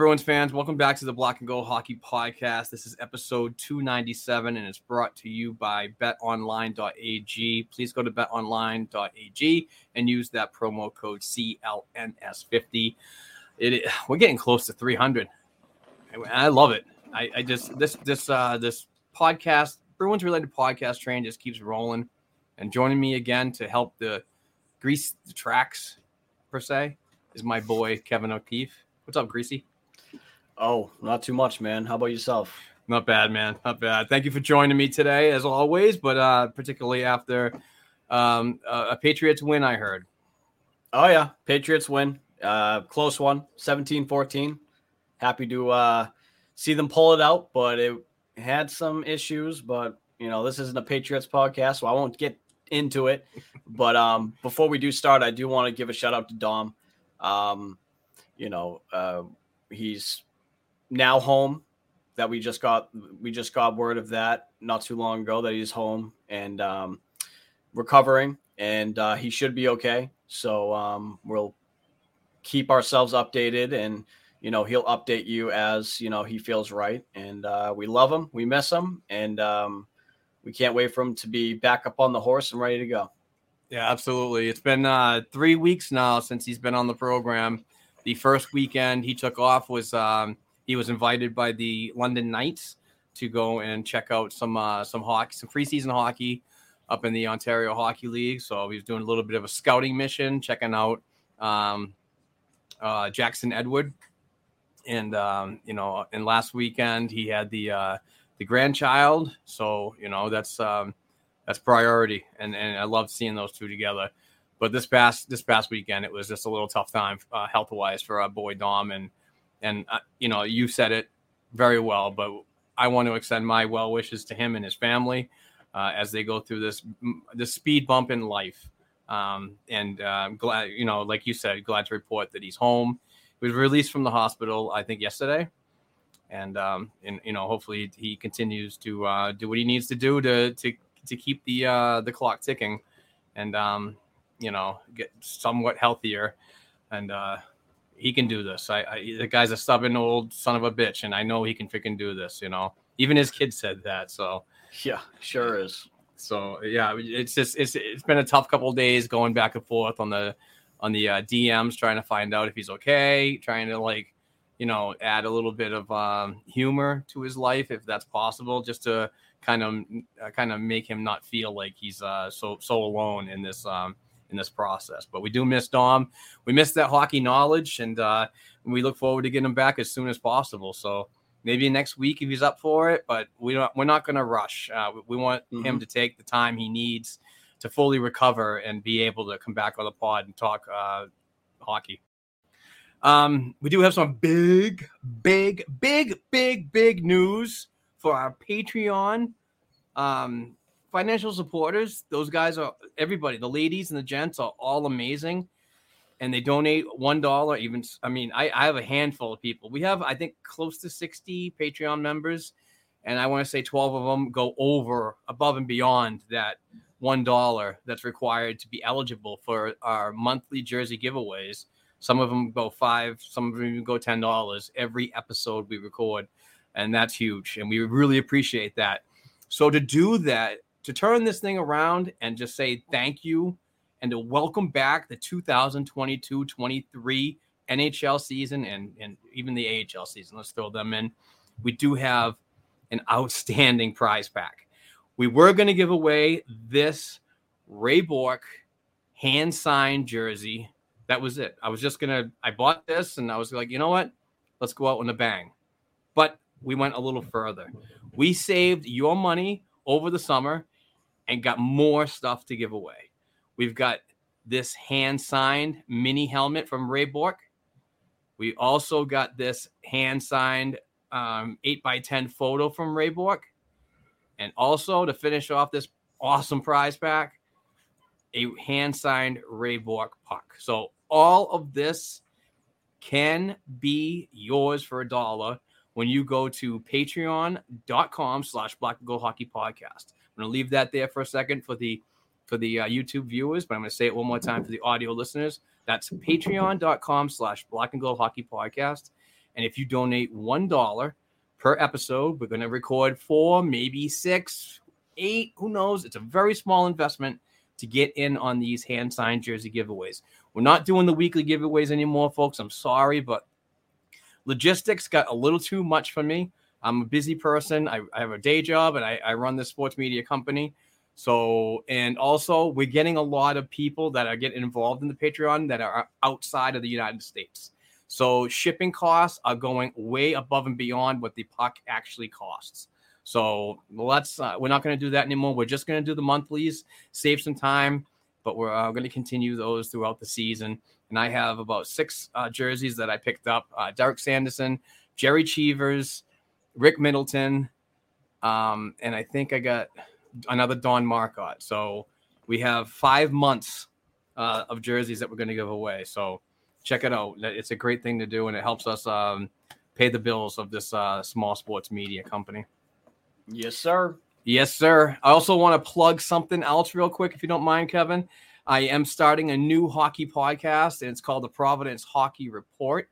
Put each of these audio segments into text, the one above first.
Bruins fans? Welcome back to the Black and Gold Hockey Podcast. This is episode 297, and it's brought to you by betonline.ag. Please go to betonline.ag and use that promo code CLNS50. It, we're getting close to 300. and I love it. I, I just this this uh this podcast, Bruins related podcast train just keeps rolling. And joining me again to help the grease the tracks per se is my boy Kevin O'Keefe. What's up, Greasy? Oh, not too much, man. How about yourself? Not bad, man. Not bad. Thank you for joining me today, as always, but uh, particularly after um, a Patriots win, I heard. Oh, yeah. Patriots win. Uh, close one, 17 14. Happy to uh, see them pull it out, but it had some issues. But, you know, this isn't a Patriots podcast, so I won't get into it. but um, before we do start, I do want to give a shout out to Dom. Um, you know, uh, he's now home that we just got we just got word of that not too long ago that he's home and um, recovering and uh, he should be okay so um, we'll keep ourselves updated and you know he'll update you as you know he feels right and uh, we love him we miss him and um, we can't wait for him to be back up on the horse and ready to go Yeah, absolutely. It's been uh, three weeks now since he's been on the program. The first weekend he took off was um, he was invited by the London Knights to go and check out some uh, some hockey, some preseason hockey up in the Ontario Hockey League. So he was doing a little bit of a scouting mission, checking out um, uh, Jackson Edward, and um, you know, and last weekend he had the uh, the grandchild. So you know that's um, that's priority, and and I love seeing those two together. But this past this past weekend, it was just a little tough time uh, health wise for our boy Dom, and and uh, you know you said it very well, but I want to extend my well wishes to him and his family uh, as they go through this this speed bump in life. Um, and uh, glad, you know, like you said, glad to report that he's home. He was released from the hospital, I think, yesterday, and um, and you know, hopefully he continues to uh, do what he needs to do to to to keep the uh, the clock ticking, and um, you know, get somewhat healthier, and uh, he can do this. I, I the guy's a stubborn old son of a bitch, and I know he can freaking do this. You know, even his kid said that. So yeah, sure is. So yeah, it's just it's it's been a tough couple days going back and forth on the on the uh, DMs trying to find out if he's okay, trying to like you know add a little bit of um, humor to his life if that's possible, just to kind of uh, kind of make him not feel like he's uh, so so alone in this um, in this process. But we do miss Dom. We miss that hockey knowledge, and uh, we look forward to getting him back as soon as possible. So maybe next week if he's up for it. But we don't. We're not going to rush. Uh, we want mm-hmm. him to take the time he needs to fully recover and be able to come back on the pod and talk uh, hockey. Um, we do have some big, big, big, big, big news for our Patreon um, financial supporters. Those guys are everybody. The ladies and the gents are all amazing. And they donate one dollar even i mean I, I have a handful of people. We have i think close to 60 patreon members. And i want to say 12 of them go over above and beyond that one dollar that's required to be eligible for our monthly jersey giveaways. Some of them go five some of them go ten dollars every episode we record. And that's huge. And we really appreciate that. So to do that to turn this thing around and just say thank you and to welcome back the 2022 23 NHL season and, and even the AHL season. Let's throw them in. We do have an outstanding prize pack. We were going to give away this Ray Bourque hand signed jersey. That was it. I was just going to, I bought this and I was like, you know what? Let's go out with a bang. But we went a little further. We saved your money over the summer and got more stuff to give away. We've got this hand signed mini helmet from Ray Bourque. We also got this hand signed um, 8 by 10 photo from Ray Bourque. And also to finish off this awesome prize pack, a hand signed Ray Bourque puck. So all of this can be yours for a dollar when you go to patreon.com slash black and gold hockey podcast. I'm going to leave that there for a second for the for the uh, YouTube viewers, but I'm going to say it one more time for the audio listeners. That's patreon.com slash black and gold hockey podcast. And if you donate $1 per episode, we're going to record four, maybe six, eight, who knows? It's a very small investment to get in on these hand signed jersey giveaways. We're not doing the weekly giveaways anymore, folks. I'm sorry, but logistics got a little too much for me. I'm a busy person. I, I have a day job and I, I run this sports media company. So, and also we're getting a lot of people that are getting involved in the Patreon that are outside of the United States. So shipping costs are going way above and beyond what the puck actually costs. So let's uh, we're not going to do that anymore. We're just going to do the monthlies, save some time, but we're uh, going to continue those throughout the season. And I have about six uh, jerseys that I picked up: uh, Derek Sanderson, Jerry Cheevers, Rick Middleton, um, and I think I got another Don Marcotte. So we have five months uh, of jerseys that we're going to give away. So check it out. It's a great thing to do, and it helps us um, pay the bills of this uh, small sports media company. Yes, sir. Yes, sir. I also want to plug something else real quick, if you don't mind, Kevin. I am starting a new hockey podcast, and it's called the Providence Hockey Report.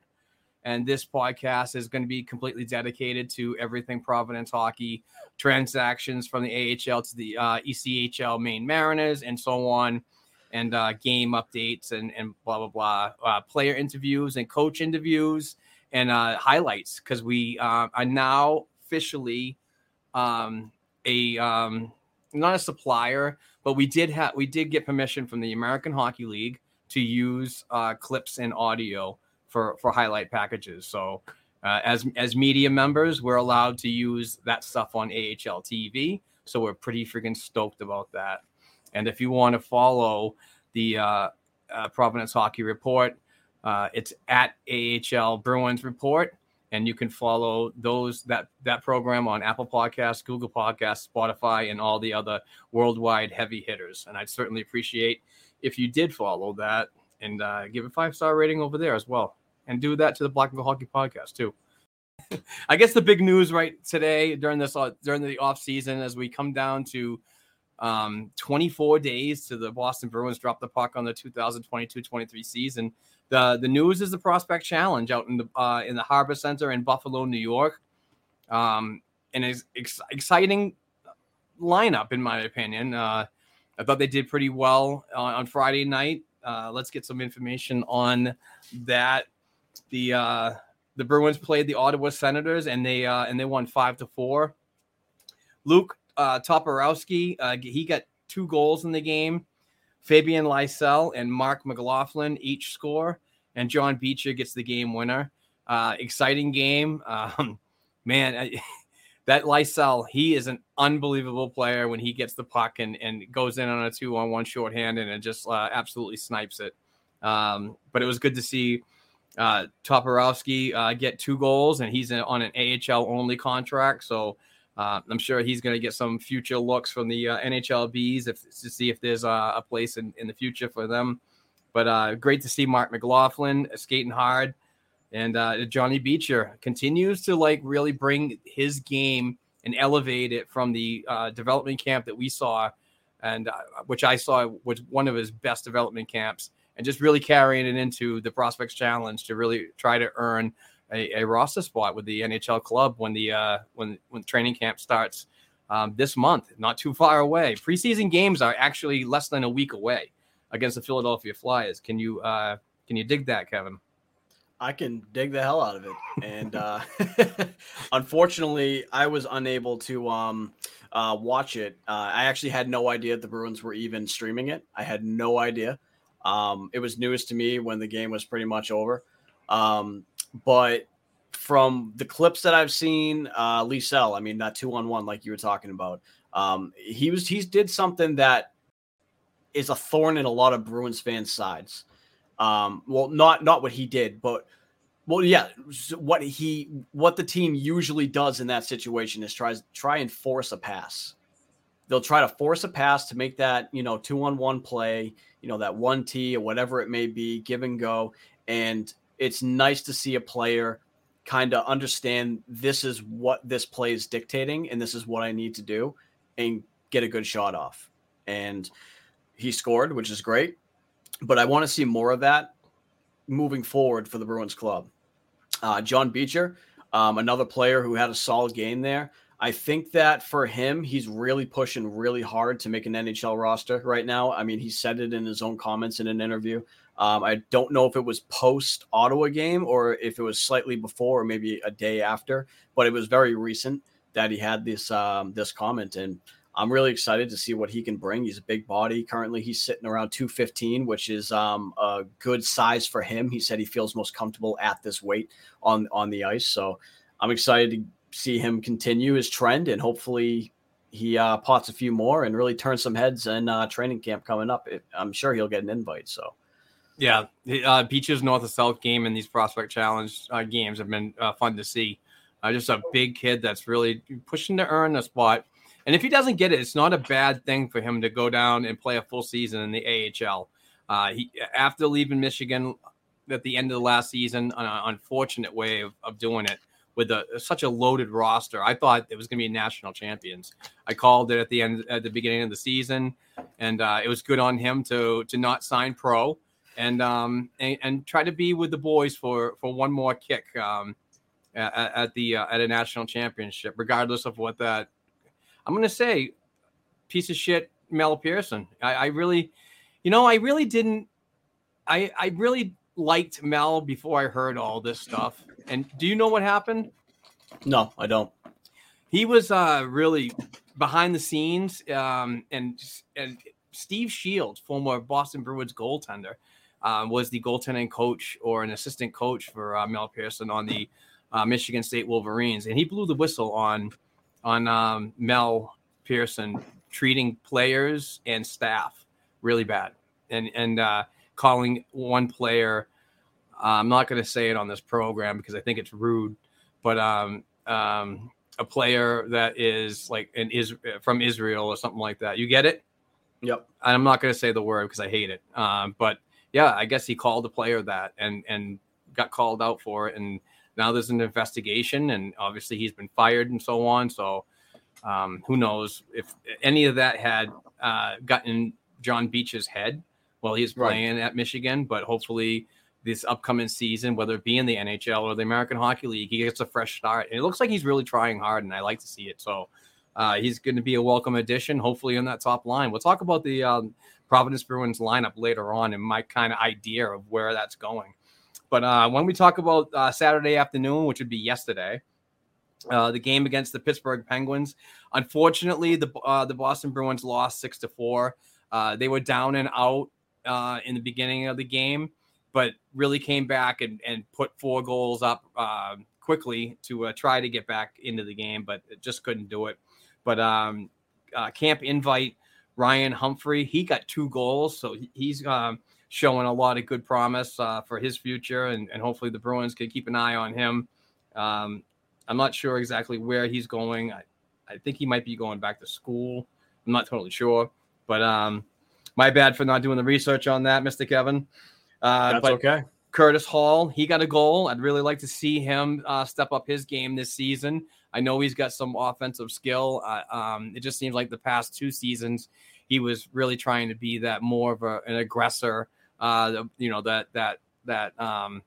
And this podcast is going to be completely dedicated to everything Providence hockey, transactions from the AHL to the uh, ECHL Maine Mariners, and so on, and uh, game updates and, and blah, blah, blah, uh, player interviews and coach interviews and uh, highlights because we uh, are now officially um, a um, not a supplier, but we did have we did get permission from the American Hockey League to use uh, clips and audio for for highlight packages. So Uh, as as media members, we're allowed to use that stuff on AHL TV, so we're pretty freaking stoked about that. And if you want to follow the uh, uh, Providence Hockey Report, uh, it's at AHL Bruins Report, and you can follow those that that program on Apple Podcasts, Google Podcasts, Spotify, and all the other worldwide heavy hitters. And I'd certainly appreciate if you did follow that and uh, give a five star rating over there as well, and do that to the Black and Gold Hockey Podcast too. I guess the big news right today during this uh, during the off season as we come down to um, 24 days to the Boston Bruins drop the puck on the 2022-23 season. The the news is the Prospect Challenge out in the uh, in the Harbor Center in Buffalo, New York. Um, and ex- exciting lineup in my opinion. Uh, I thought they did pretty well on, on Friday night. Uh, let's get some information on that. The uh, the Bruins played the Ottawa Senators and they uh, and they won five to four. Luke uh, Toporowski, uh, he got two goals in the game. Fabian Lysell and Mark McLaughlin each score, and John Beecher gets the game winner. Uh, exciting game, um, man. I, that Lysell, he is an unbelievable player when he gets the puck and, and goes in on a two on one shorthand and it just uh, absolutely snipes it. Um, but it was good to see uh, Toporowski uh, get two goals, and he's in, on an AHL only contract. So uh, I'm sure he's going to get some future looks from the uh, NHLBs if, to see if there's uh, a place in, in the future for them. But uh, great to see Mark McLaughlin skating hard, and uh, Johnny Beecher continues to like really bring his game and elevate it from the uh, development camp that we saw, and which I saw was one of his best development camps, and just really carrying it into the Prospects Challenge to really try to earn a, a roster spot with the NHL club when the uh, when when training camp starts um, this month, not too far away. Preseason games are actually less than a week away against the Philadelphia Flyers. Can you uh, can you dig that, Kevin? I can dig the hell out of it, and uh, unfortunately, I was unable to um, uh, watch it. Uh, I actually had no idea the Bruins were even streaming it. I had no idea. Um, it was news to me when the game was pretty much over. Um, but from the clips that I've seen, uh, Lysell, I mean that two on one, like you were talking about, um, he was he did something that is a thorn in a lot of Bruins fans' sides. Um, well, not not what he did, but well, yeah, what he what the team usually does in that situation is tries try and force a pass. They'll try to force a pass to make that you know two on one play, you know that one T or whatever it may be, give and go, and it's nice to see a player kind of understand this is what this play is dictating and this is what I need to do and get a good shot off. And he scored, which is great. But I want to see more of that moving forward for the Bruins club. Uh, John Beecher, um, another player who had a solid game there. I think that for him, he's really pushing really hard to make an NHL roster right now. I mean, he said it in his own comments in an interview. Um, I don't know if it was post Ottawa game or if it was slightly before or maybe a day after, but it was very recent that he had this um, this comment, and I'm really excited to see what he can bring. He's a big body. Currently, he's sitting around 215, which is um, a good size for him. He said he feels most comfortable at this weight on on the ice. So I'm excited to see him continue his trend, and hopefully he uh, pots a few more and really turns some heads in uh, training camp coming up. I'm sure he'll get an invite. So. Yeah, uh, Beecher's North and South game and these Prospect Challenge uh, games have been uh, fun to see. Uh, just a big kid that's really pushing to earn a spot. And if he doesn't get it, it's not a bad thing for him to go down and play a full season in the AHL. Uh, he after leaving Michigan at the end of the last season, an unfortunate way of, of doing it with a, such a loaded roster. I thought it was going to be national champions. I called it at the end at the beginning of the season, and uh, it was good on him to to not sign pro and um and, and, try to be with the boys for for one more kick um at, at the uh, at a national championship, regardless of what that. I'm gonna say, piece of shit, Mel Pearson. I, I really, you know, I really didn't. I I really liked Mel before I heard all this stuff. And do you know what happened? No, I don't. He was uh really behind the scenes, um, and and Steve Shields, former Boston Bruins goaltender, um, was the goaltending coach or an assistant coach for uh, Mel Pearson on the uh, Michigan State Wolverines, and he blew the whistle on on um, Mel Pearson treating players and staff really bad, and and uh, calling one player. I'm not going to say it on this program because I think it's rude, but um, um, a player that is like an is from Israel or something like that. You get it? Yep. I'm not going to say the word because I hate it. Um, but yeah, I guess he called the player that and and got called out for it, and now there's an investigation, and obviously he's been fired and so on. So um, who knows if any of that had uh, gotten John Beecher's head while he's playing right. at Michigan, but hopefully this upcoming season, whether it be in the NHL or the American Hockey League, he gets a fresh start. And it looks like he's really trying hard, and I like to see it. So uh, he's going to be a welcome addition, hopefully, in that top line. We'll talk about the um, Providence Bruins lineup later on and my kind of idea of where that's going. But uh, when we talk about uh, Saturday afternoon, which would be yesterday, uh, the game against the Pittsburgh Penguins. Unfortunately, the uh, the Boston Bruins lost six to four. Uh, they were down and out uh, in the beginning of the game, but really came back and, and put four goals up uh, quickly to uh, try to get back into the game, but just couldn't do it. But um, camp invite Ryan Humphrey, he got two goals, so he's um, showing a lot of good promise for his future, and, and hopefully the Bruins can keep an eye on him. Um, I'm not sure exactly where he's going. I, I think he might be going back to school. I'm not totally sure, but um, my bad for not doing the research on that, Mr. Kevin. Uh, That's okay. Curtis Hall, he got a goal. I'd really like to see him uh, step up his game this season. I know he's got some offensive skill. Uh, um, it just seems like the past two seasons he was really trying to be that more of a, an aggressor. Uh, you know that that that um,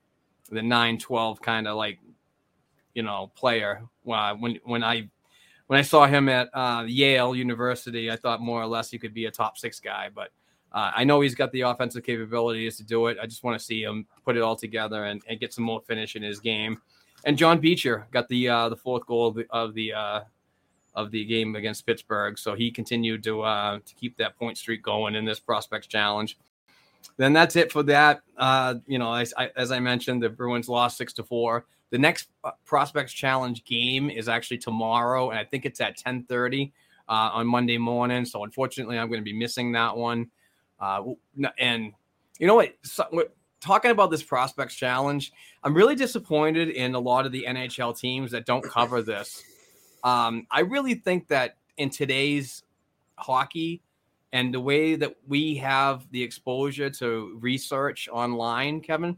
the nine twelve kind of like you know player. Uh, when when I when I saw him at uh, Yale University, I thought more or less he could be a top six guy. But uh, I know he's got the offensive capabilities to do it. I just want to see him put it all together and, and get some more finish in his game. And John Beecher got the uh, the fourth goal of the of the, uh, of the game against Pittsburgh, so he continued to uh, to keep that point streak going in this prospects challenge. Then that's it for that. Uh, you know, I, I, as I mentioned, the Bruins lost six to four. The next uh, Prospects Challenge game is actually tomorrow, and I think it's at 10:30 uh, on Monday morning. So unfortunately, I'm going to be missing that one. Uh, and you know what? So, talking about this Prospects Challenge, I'm really disappointed in a lot of the NHL teams that don't cover this. Um, I really think that in today's hockey and the way that we have the exposure to research online, Kevin,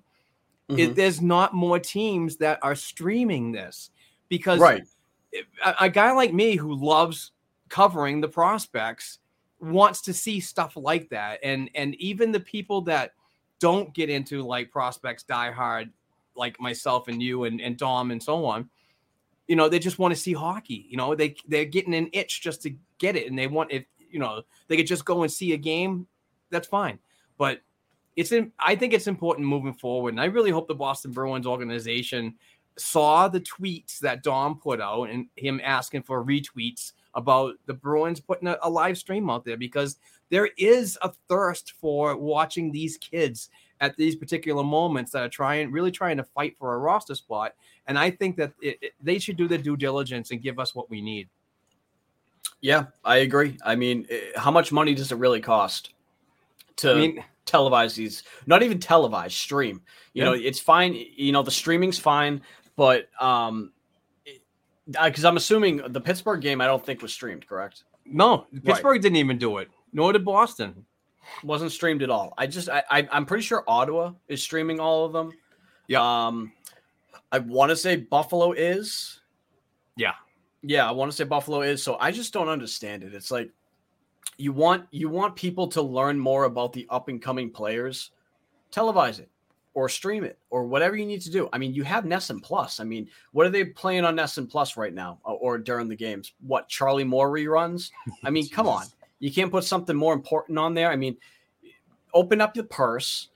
Mm-hmm. It, there's not more teams that are streaming this because right. a, a guy like me who loves covering the prospects wants to see stuff like that and and even the people that don't get into like prospects die hard like myself and you and, and Dom and so on you know they just want to see hockey you know they they're getting an itch just to get it and they want if you know they could just go and see a game that's fine but it's in, I think it's important moving forward. And I really hope the Boston Bruins organization saw the tweets that Dom put out and him asking for retweets about the Bruins putting a, a, live stream out there because there is a thirst for watching these kids at these particular moments that are trying really trying to fight for a roster spot. And I think that it, it, they should do the due diligence and give us what we need. Yeah, I agree. I mean, eh, how much money does it really cost to I mean, televise these, not even televise, stream. You yeah. know, it's fine. You know, the streaming's fine, but um, because I'm assuming the Pittsburgh game, I don't think was streamed, correct? No, Pittsburgh right. didn't even do it. Nor did Boston. Wasn't streamed at all. I just, I, I I'm pretty sure Ottawa is streaming all of them. Yeah. Um, I want to say Buffalo is. Yeah. Yeah, I want to say Buffalo is. So I just don't understand it. It's like you want you want people to learn more about the up and coming players televise it or stream it or whatever you need to do. I mean you have NESN plus. I mean what are they playing on NESN plus right now uh, or during the games? What charlie moore reruns? I mean come on. You can't put something more important on there. I mean open up your purse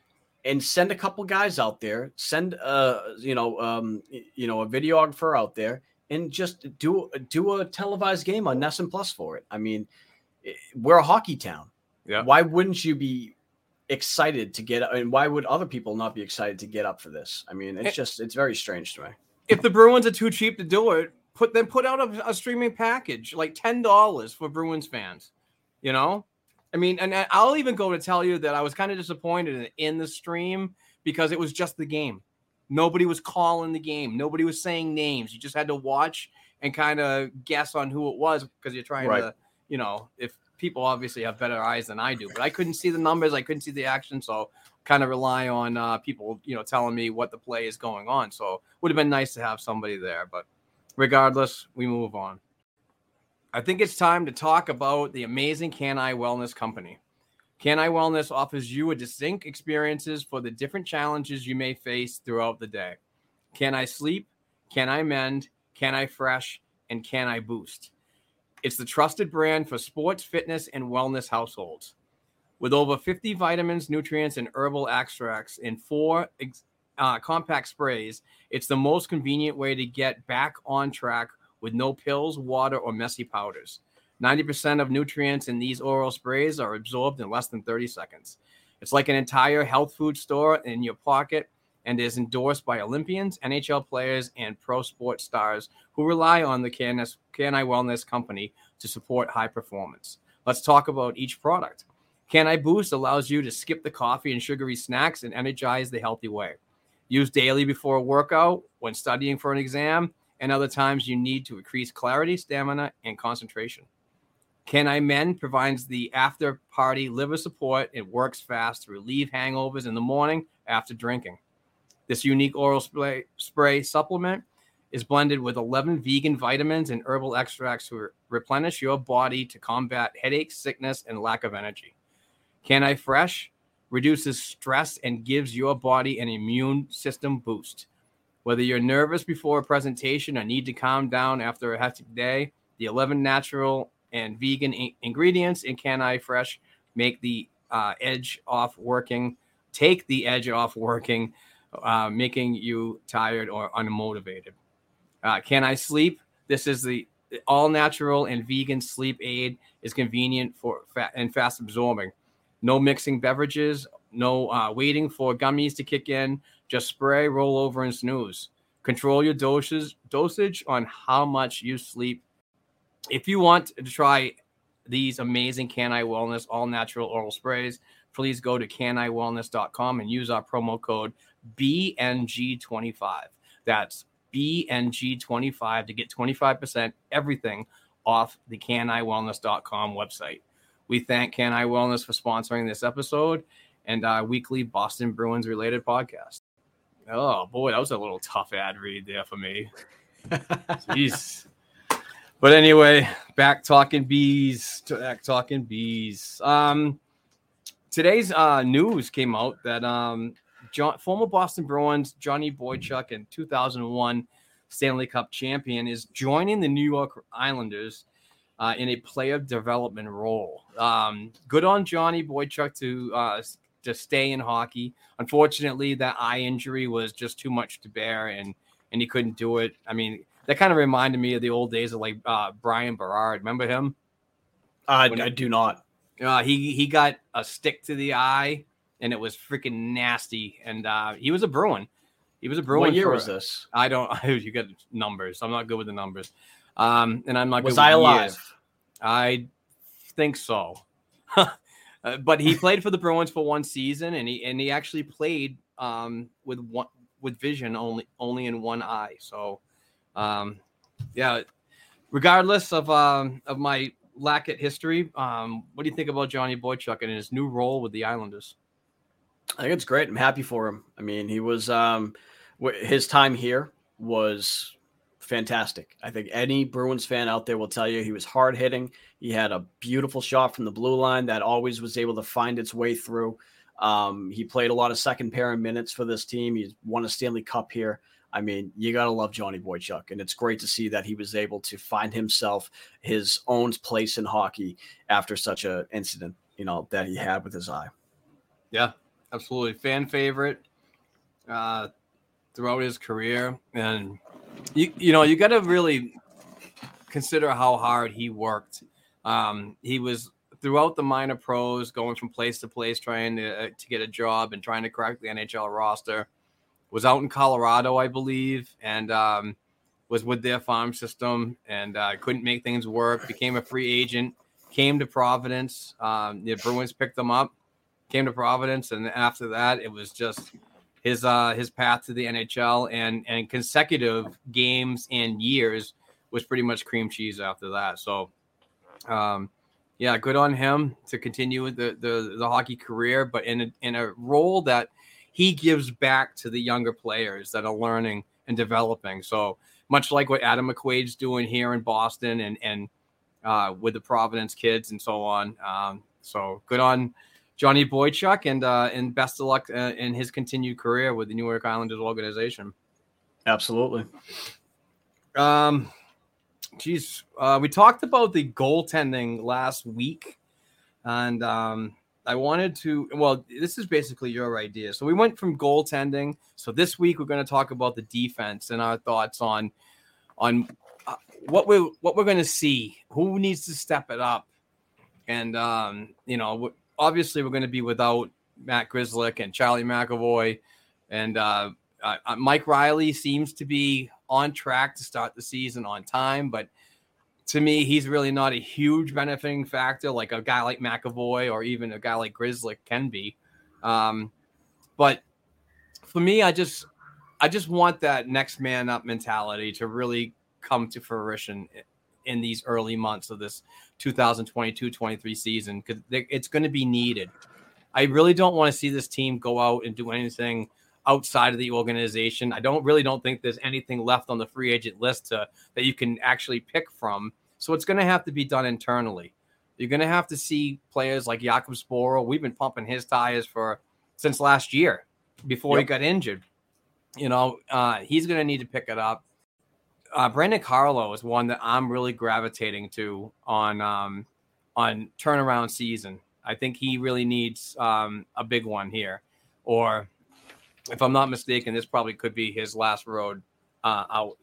and send a couple guys out there. Send uh you know um you know a videographer out there and just do do a televised game on NESN plus for it. I mean we're a hockey town. Yeah. Why wouldn't you be excited to get and why would other people not be excited to get up for this? I mean, it's eh. just it's very strange to me. if the Bruins are too cheap to do it, put then put out a, a streaming package like ten dollars for Bruins fans. You know, I mean, and I'll even go to tell you that I was kind of disappointed in, in the stream because it was just the game. Nobody was calling the game. Nobody was saying names. You just had to watch and kind of guess on who it was because you're trying Right. to, you know, if people obviously have better eyes than I do, but I couldn't see the numbers, I couldn't see the action, so kind of rely on uh, people, you know, telling me what the play is going on. So would have been nice to have somebody there, but regardless, we move on. I think it's time to talk about the amazing Can I Wellness Company. Can I Wellness offers you a distinct experiences for the different challenges you may face throughout the day. Can I sleep? Can I mend? Can I fresh? And can I boost? It's the trusted brand for sports, fitness, and wellness households. With over 50 vitamins, nutrients, and herbal extracts in four uh, compact sprays, it's the most convenient way to get back on track with no pills, water, or messy powders. 90% of nutrients in these oral sprays are absorbed in less than 30 seconds. It's like an entire health food store in your pocket and is endorsed by Olympians, NHL players, and pro sports stars who rely on the CanI CanI Wellness Company to support high performance. Let's talk about each product. CanI Boost allows you to skip the coffee and sugary snacks and energize the healthy way. Use daily before a workout, when studying for an exam, and other times you need to increase clarity, stamina, and concentration. Can I Men provides the after party liver support. It works fast to relieve hangovers in the morning after drinking. This unique oral spray, spray supplement is blended with 11 vegan vitamins and herbal extracts to re- replenish your body to combat headaches, sickness, and lack of energy. Can I Fresh reduces stress and gives your body an immune system boost. Whether you're nervous before a presentation or need to calm down after a hectic day, the 11 natural and vegan in- ingredients in Can I Fresh make the uh, edge off working, take the edge off working, uh, making you tired or unmotivated. Uh, Can I Sleep? This is the all natural and vegan sleep aid is convenient for and fast absorbing. No mixing beverages, no uh, waiting for gummies to kick in. Just spray, roll over, and snooze. Control your doses dosage on how much you sleep. If you want to try these amazing Can I Wellness all natural oral sprays, please go to caniwellness.com and use our promo code BNG25. That's BNG25 to get 25% everything off the caniwellness.com website. We thank Can I Wellness for sponsoring this episode and our weekly Boston Bruins related podcast. Oh boy, that was a little tough ad read there for me. Jeez. But anyway, back talking bees. Back talking bees. Um, today's uh, news came out that um, John, former Boston Bruins Johnny Boychuk and 2001 Stanley Cup champion is joining the New York Islanders uh, in a player development role. Um, good on Johnny Boychuk to uh, to stay in hockey. Unfortunately, that eye injury was just too much to bear, and and he couldn't do it. I mean, that kind of reminded me of the old days of like uh, Bryan Berard. Remember him? I, I do not. Uh, he he got a stick to the eye, and it was freaking nasty. And uh, he was a Bruin. He was a Bruin. What year for- was this? I don't. You got numbers. I'm not good with the numbers. Um, and I'm not. Was good with I alive? years. I think so. Uh, but he played for the Bruins for one season, and he and he actually played um, with one with vision only only in one eye. So, um, yeah. Regardless of um, of my lack at history, um, what do you think about Johnny Boychuk and his new role with the Islanders? I think it's great. I'm happy for him. I mean, he was um his time here was fantastic. I think any Bruins fan out there will tell you he was hard hitting. He had a beautiful shot from the blue line that always was able to find its way through. Um, he played a lot of second pairing minutes for this team. He's won a Stanley Cup here. I mean, you got to love Johnny Boychuk, and it's great to see that he was able to find himself his own place in hockey after such a incident, you know, that he had with his eye. Yeah, absolutely. Fan favorite uh, throughout his career. And, you, you know, you got to really consider how hard he worked. Um, he was throughout the minor pros, going from place to place, trying to, uh, to get a job and trying to crack the NHL roster. was out in Colorado, I believe, and um, was with their farm system and uh, couldn't make things work. Became a free agent, came to Providence. Um, the Bruins picked them up, came to Providence, and after that, it was just his uh, his path to the NHL and and consecutive games and years was pretty much cream cheese after that. So, um, yeah, good on him to continue the the, the hockey career, but in a, in a role that he gives back to the younger players that are learning and developing. So much like what Adam McQuaid's doing here in Boston and and uh, with the Providence kids and so on. Um, so good on Johnny Boychuk and uh, and best of luck uh, in his continued career with the New York Islanders organization. Absolutely. Um, geez, uh, we talked about the goaltending last week, and um, I wanted to. Well, this is basically your idea. So we went from goaltending. So this week we're going to talk about the defense and our thoughts on on uh, what we what we're going to see. Who needs to step it up? And um, you know, obviously we're going to be without Matt Grzelcyk and Charlie McAvoy, and uh, uh, Mike Reilly seems to be on track to start the season on time, but to me, he's really not a huge benefiting factor like a guy like McAvoy or even a guy like Grzelcyk can be. Um, but for me, I just I just want that next man up mentality to really come to fruition in these early months of this 2022-23 season because it's going to be needed. I really don't want to see this team go out and do anything outside of the organization. I don't really don't think there's anything left on the free agent list to, that you can actually pick from. So it's going to have to be done internally. You're going to have to see players like Jakub Zboril. We've been pumping his tires for since last year before yep. he got injured. You know, uh, he's going to need to pick it up. Uh, Brandon Carlo is one that I'm really gravitating to on um, on turnaround season. I think he really needs um, a big one here, or if I'm not mistaken, this probably could be his last road uh, out.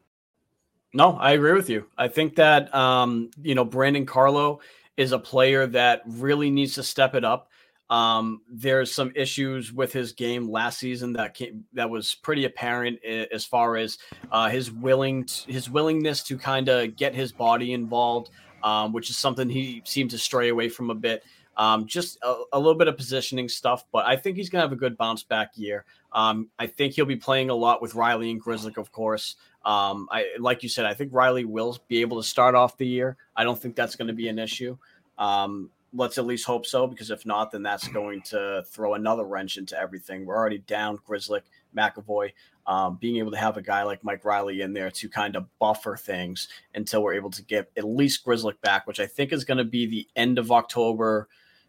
No, I agree with you. I think that um, you know Brandon Carlo is a player that really needs to step it up. Um, there's some issues with his game last season that came, that was pretty apparent as far as uh, his willing to, his willingness to kind of get his body involved, um, which is something he seemed to stray away from a bit. Um, just a, a, little bit of positioning stuff, but I think he's gonna have a good bounce back year. Um, I think he'll be playing a lot with Reilly and Grzelcyk, of course. Um, I like you said, I think Reilly will be able to start off the year. I don't think that's going to be an issue. Um, let's at least hope so, because if not, then that's going to throw another wrench into everything. We're already down Grzelcyk, McAvoy. Um, being able to have a guy like Mike Reilly in there to kind of buffer things until we're able to get at least Grzelcyk back, which I think is going to be the end of October,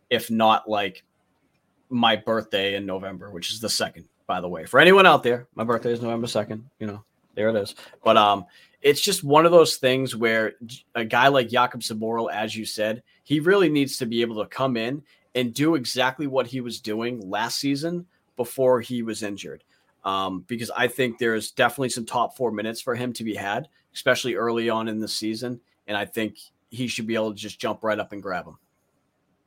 if not like my birthday in November, which is the second, by the way. For anyone out there, my birthday is November 2nd, you know, there it is. But um, it's just one of those things where a guy like Jakub Zboril, as you said, he really needs to be able to come in and do exactly what he was doing last season before he was injured. Um, because I think there's definitely some top four minutes for him to be had, especially early on in the season. And I think he should be able to just jump right up and grab him.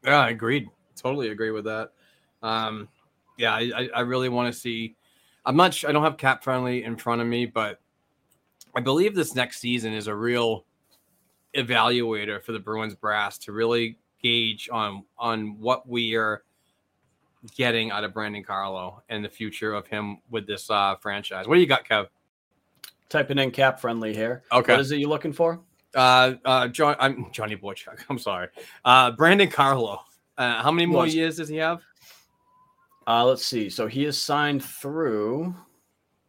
Yeah, I agreed. Totally agree with that. Um, yeah, I, I really want to see. I'm not sure. I don't have cap friendly in front of me, but I believe this next season is a real evaluator for the Bruins brass to really gauge on on what we are getting out of Brandon Carlo and the future of him with this uh, franchise. What do you got, Kev? Typing in cap friendly here. Okay. What is it you're looking for? Uh, uh, John, I'm Johnny Boychuk. I'm sorry. Uh, Brandon Carlo. Uh, how many more years does he have? Uh, let's see. So he is signed through.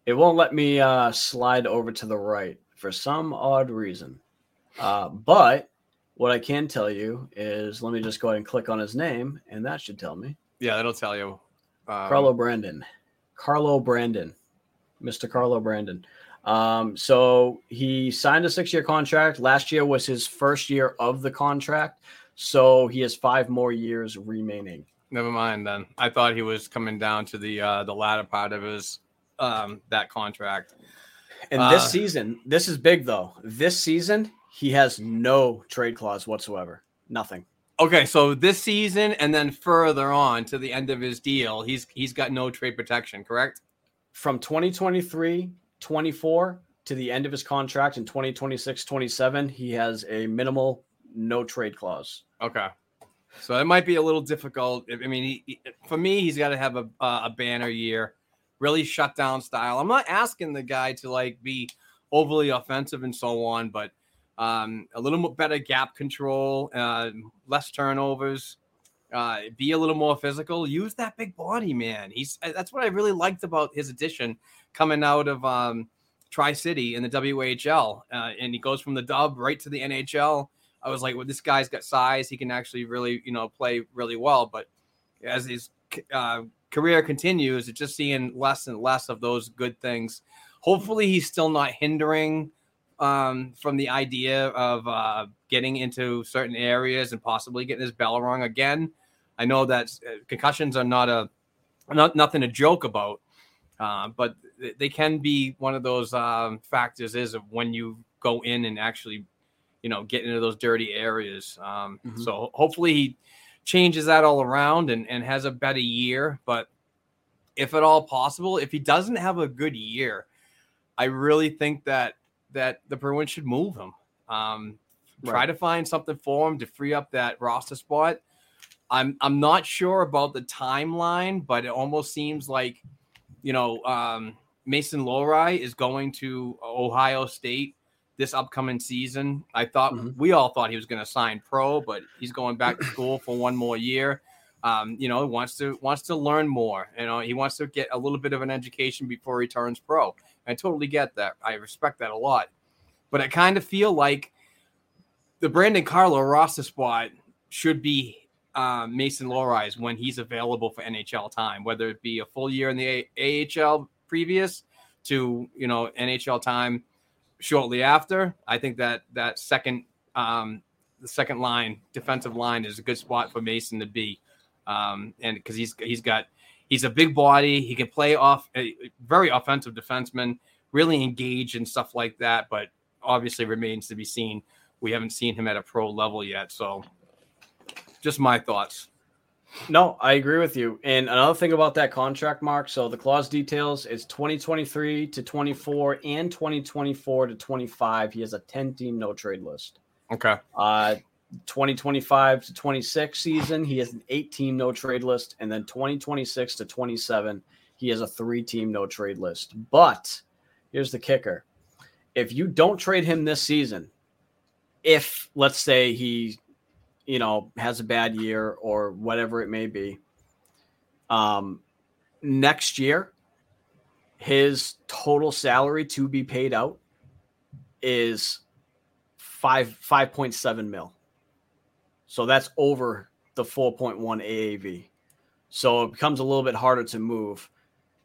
It won't let me uh, slide over to the right for some odd reason. Uh, but what I can tell you is let me just go ahead and click on his name, and that should tell me. Yeah, that'll tell you. Um, Carlo Brandon. Carlo Brandon. Mr. Carlo Brandon. Um, so he signed a six year contract. Last year was his first year of the contract. So he has five more years remaining. Never mind then. I thought he was coming down to the uh the latter part of his um that contract. And this uh, season, this is big though. This season, he has no trade clause whatsoever. Nothing. Okay, so this season and then further on to the end of his deal, he's he's got no trade protection, correct? from 2023 24 to the end of his contract in 2026 27, he has a minimal no trade clause. Okay. So it might be a little difficult. I mean, he, for me, he's got to have a, uh, a banner year, really shut down style. I'm not asking the guy to like be overly offensive and so on, but um, a little more better gap control, uh, less turnovers, uh, be a little more physical. Use that big body, man. He's that's what I really liked about his addition coming out of um, Tri City in the WHL, uh, and he goes from the Dub right to the NHL I was like, well, this guy's got size. He can actually really, you know, play really well. But as his uh, career continues, it's just seeing less and less of those good things. Hopefully, he's still not hindering um, from the idea of uh, getting into certain areas and possibly getting his bell rung again. I know that uh, concussions are not a not nothing to joke about, uh, but they can be one of those um, factors. Is of when you go in and actually you know, get into those dirty areas. Um, mm-hmm. So hopefully he changes that all around and, and has a better year. But if at all possible, if he doesn't have a good year, I really think that that the Bruins should move him. Um, right. Try to find something for him to free up that roster spot. I'm I'm not sure about the timeline, but it almost seems like, you know, um, Mason Lohrei is going to Ohio State this upcoming season. I thought mm-hmm. we all thought he was going to sign pro, but he's going back to school for one more year. Um, you know, wants to wants to learn more. You know, he wants to get a little bit of an education before he turns pro. I totally get that. I respect that a lot. But I kind of feel like the Brandon Carlo roster spot should be um, Mason Lohrei's when he's available for NHL time, whether it be a full year in the a- AHL previous to you know NHL time shortly after. I think that that second um, the second line defensive line is a good spot for Mason to be, um, and because he's he's got he's a big body, he can play off a very offensive defenseman, really engage and stuff like that. But obviously remains to be seen. We haven't seen him at a pro level yet, so just my thoughts. No, I agree with you. And another thing about that contract, Mark. So the clause details is 2023 to 24 and 2024 to 25. He has a 10 team no trade list. Okay. Uh, 2025 to 26 season, he has an eight team no trade list. And then 2026 to 27, he has a three team no trade list. But here's the kicker if you don't trade him this season, if let's say he you know, has a bad year or whatever it may be. Um, next year, his total salary to be paid out is five five point seven mil. So that's over the 4.1 AAV. So it becomes a little bit harder to move.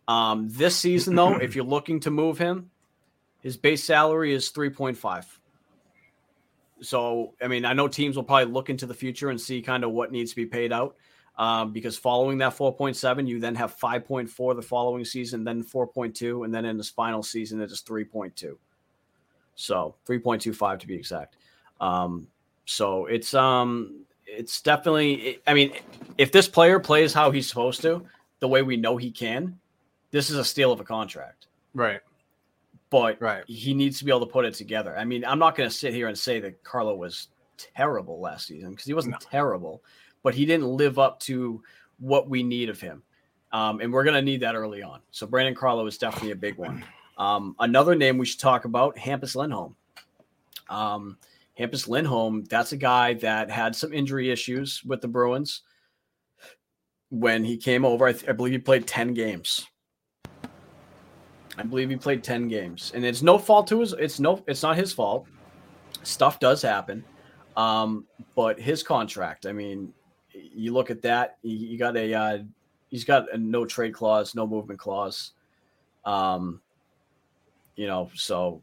Um, this season, though, if you're looking to move him, his base salary is 3.5. So, I mean, I know teams will probably look into the future and see kind of what needs to be paid out. Um, because following that 4.7, you then have 5.4 the following season, then 4.2, and then in this final season, it is 3.2. So 3.25 to be exact. Um, so it's um it's definitely I mean, if this player plays how he's supposed to, the way we know he can, this is a steal of a contract. Right but right. he needs to be able to put it together. I mean, I'm not going to sit here and say that Carlo was terrible last season because he wasn't no. terrible, but he didn't live up to what we need of him. Um, and we're going to need that early on. So Brandon Carlo is definitely a big one. Um, another name we should talk about, Hampus Lindholm. Um, Hampus Lindholm, that's a guy that had some injury issues with the Bruins when he came over. I, th- I believe he played 10 games I believe he played 10 games. And it's no fault to his it's no it's not his fault. Stuff does happen. Um, but his contract, I mean, you look at that, you got a uh, he's got a no trade clause, no movement clause. Um, you know, so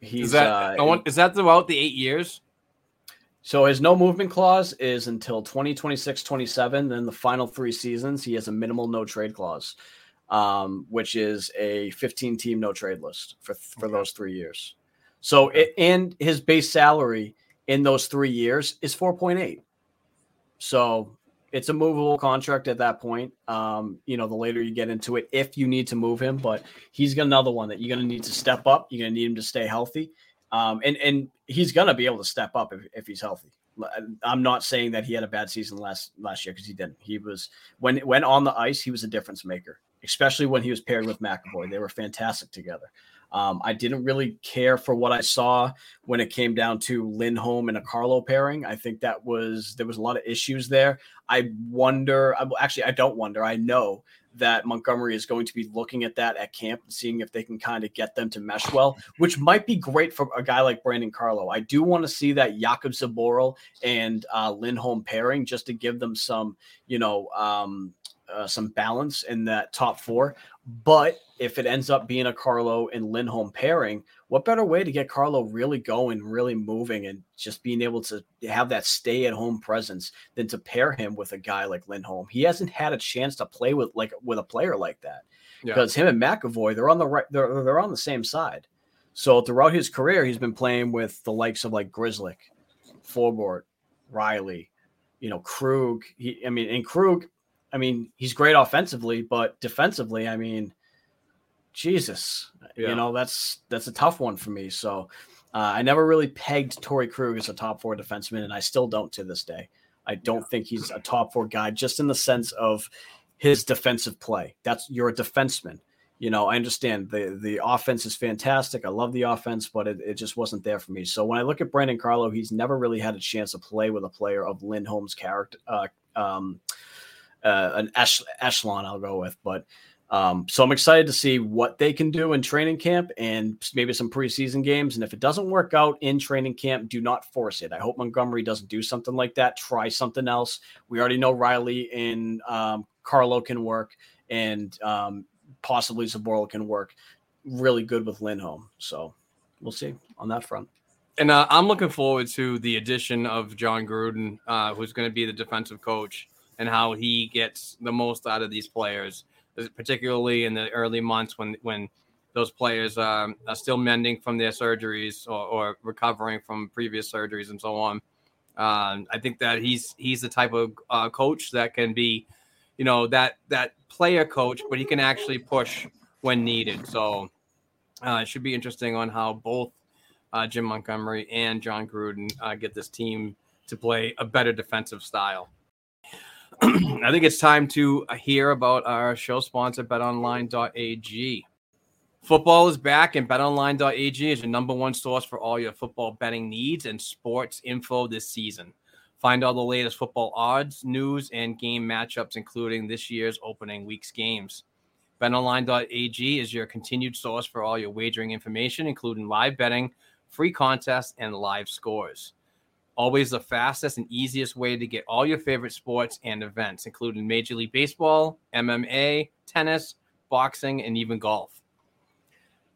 he's is that, uh, is that throughout the eight years? So his no movement clause is until 2026, 27. Then the final three seasons, he has a minimal no trade clause um, which is a 15 team no trade list for for okay. those three years. So okay. it, and his base salary in those three years is 4.8. So it's a movable contract at that point. Um, you know, the later you get into it, if you need to move him, but he's got another one that you're going to need to step up. You're going to need him to stay healthy. Um, and, and he's going to be able to step up if, if he's healthy. I'm not saying that he had a bad season last last year because he didn't. He was when when on the ice, he was a difference maker, especially when he was paired with McAvoy. They were fantastic together. Um, I didn't really care for what I saw when it came down to Lindholm and a Carlo pairing. I think that was there was a lot of issues there. I wonder. Actually, I don't wonder. I know that Montgomery is going to be looking at that at camp and seeing if they can kind of get them to mesh well, which might be great for a guy like Brandon Carlo. I do want to see that Jakub Zboril and uh, Lindholm pairing just to give them some, you know, um, uh, some balance in that top four. But if it ends up being a Carlo and Lindholm pairing, what better way to get Carlo really going, really moving, and just being able to have that stay at home presence than to pair him with a guy like Lindholm? He hasn't had a chance to play with like with a player like that yeah. because him and McAvoy they're on the right they're they're on the same side. So throughout his career, he's been playing with the likes of like Grzelcyk, Forbort, Reilly, you know, Krug. He, I mean, and Krug, I mean, he's great offensively, but defensively, I mean, Jesus, yeah. you know, that's that's a tough one for me. So uh, I never really pegged Torey Krug as a top four defenseman, and I still don't to this day. I don't yeah. think he's a top four guy, just in the sense of his defensive play. That's you're a defenseman. You know, I understand the the offense is fantastic. I love the offense, but it, it just wasn't there for me. So when I look at Brandon Carlo, he's never really had a chance to play with a player of Lindholm's character, uh, um, uh, an echelon. I'll go with, but um, so I'm excited to see what they can do in training camp and maybe some preseason games. And if it doesn't work out in training camp, do not force it. I hope Montgomery doesn't do something like that. Try something else. We already know Reilly and um, Carlo can work, and um, possibly Zboril can work really good with Lindholm. So we'll see on that front. And uh, I'm looking forward to the addition of John Gruden, uh, who's going to be the defensive coach, and how he gets the most out of these players particularly in the early months when when those players um, are still mending from their surgeries or, or, recovering from previous surgeries and so on. Um, I think that he's he's the type of uh, coach that can be, you know, that that player coach, but he can actually push when needed. So uh, it should be interesting on how both uh, Jim Montgomery and John Gruden uh, get this team to play a better defensive style. I think it's time to uh, hear about our show sponsor, betonline.ag. Football is back, and betonline.ag is your number one source for all your football betting needs and sports info this season. Find all the latest football odds, news, and game matchups, including this year's opening week's games. BetOnline.ag is your continued source for all your wagering information, including live betting, free contests, and live scores. Always the fastest and easiest way to get all your favorite sports and events, including Major League Baseball, MMA, tennis, boxing, and even golf.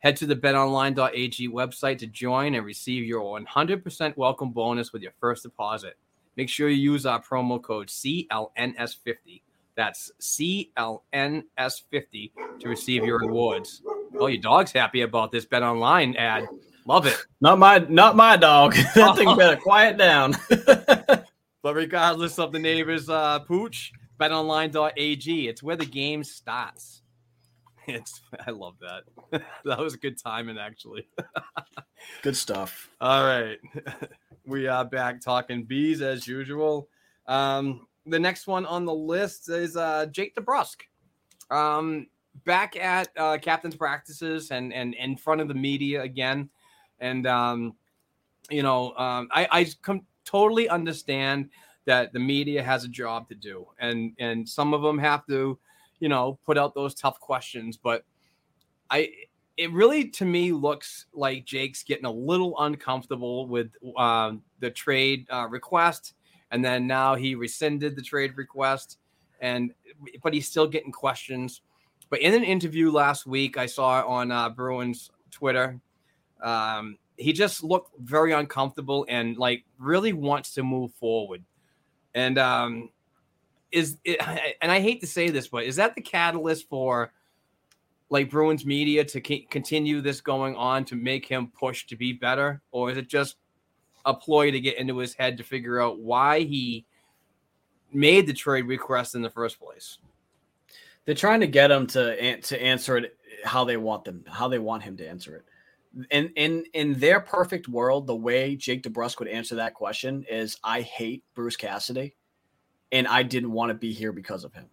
Head to the betonline.ag website to join and receive your 100% welcome bonus with your first deposit. Make sure you use our promo code CLNS50. That's CLNS50 to receive your rewards. Oh, your dog's happy about this Bet Online ad. Love it. Not my not my dog. that thing better quiet down. but regardless of the neighbor's uh, pooch, betonline.ag. It's where the game starts. It's I love that. that was a good timing actually. good stuff. All right. We are back talking bees as usual. Um, the next one on the list is uh, Jake DeBrusk. Um, back at uh, captain's practices and and in front of the media again. And um, you know, um, I, I com- totally understand that the media has a job to do, and and some of them have to, you know, put out those tough questions. But I, it really to me looks like Jake's getting a little uncomfortable with um, the trade uh, request, and then now he rescinded the trade request, and but he's still getting questions. But in an interview last week, I saw on uh, Bruins Twitter, um, he just looked very uncomfortable and like really wants to move forward. And um, is it, and I hate to say this, but is that the catalyst for like Bruins media to c- continue this going on to make him push to be better, or is it just a ploy to get into his head to figure out why he made the trade request in the first place. They're trying to get him to to answer it how they want them, how they want him to answer it. In in in their perfect world, the way Jake DeBrusk would answer that question is, "I hate Bruce Cassidy, and I didn't want to be here because of him."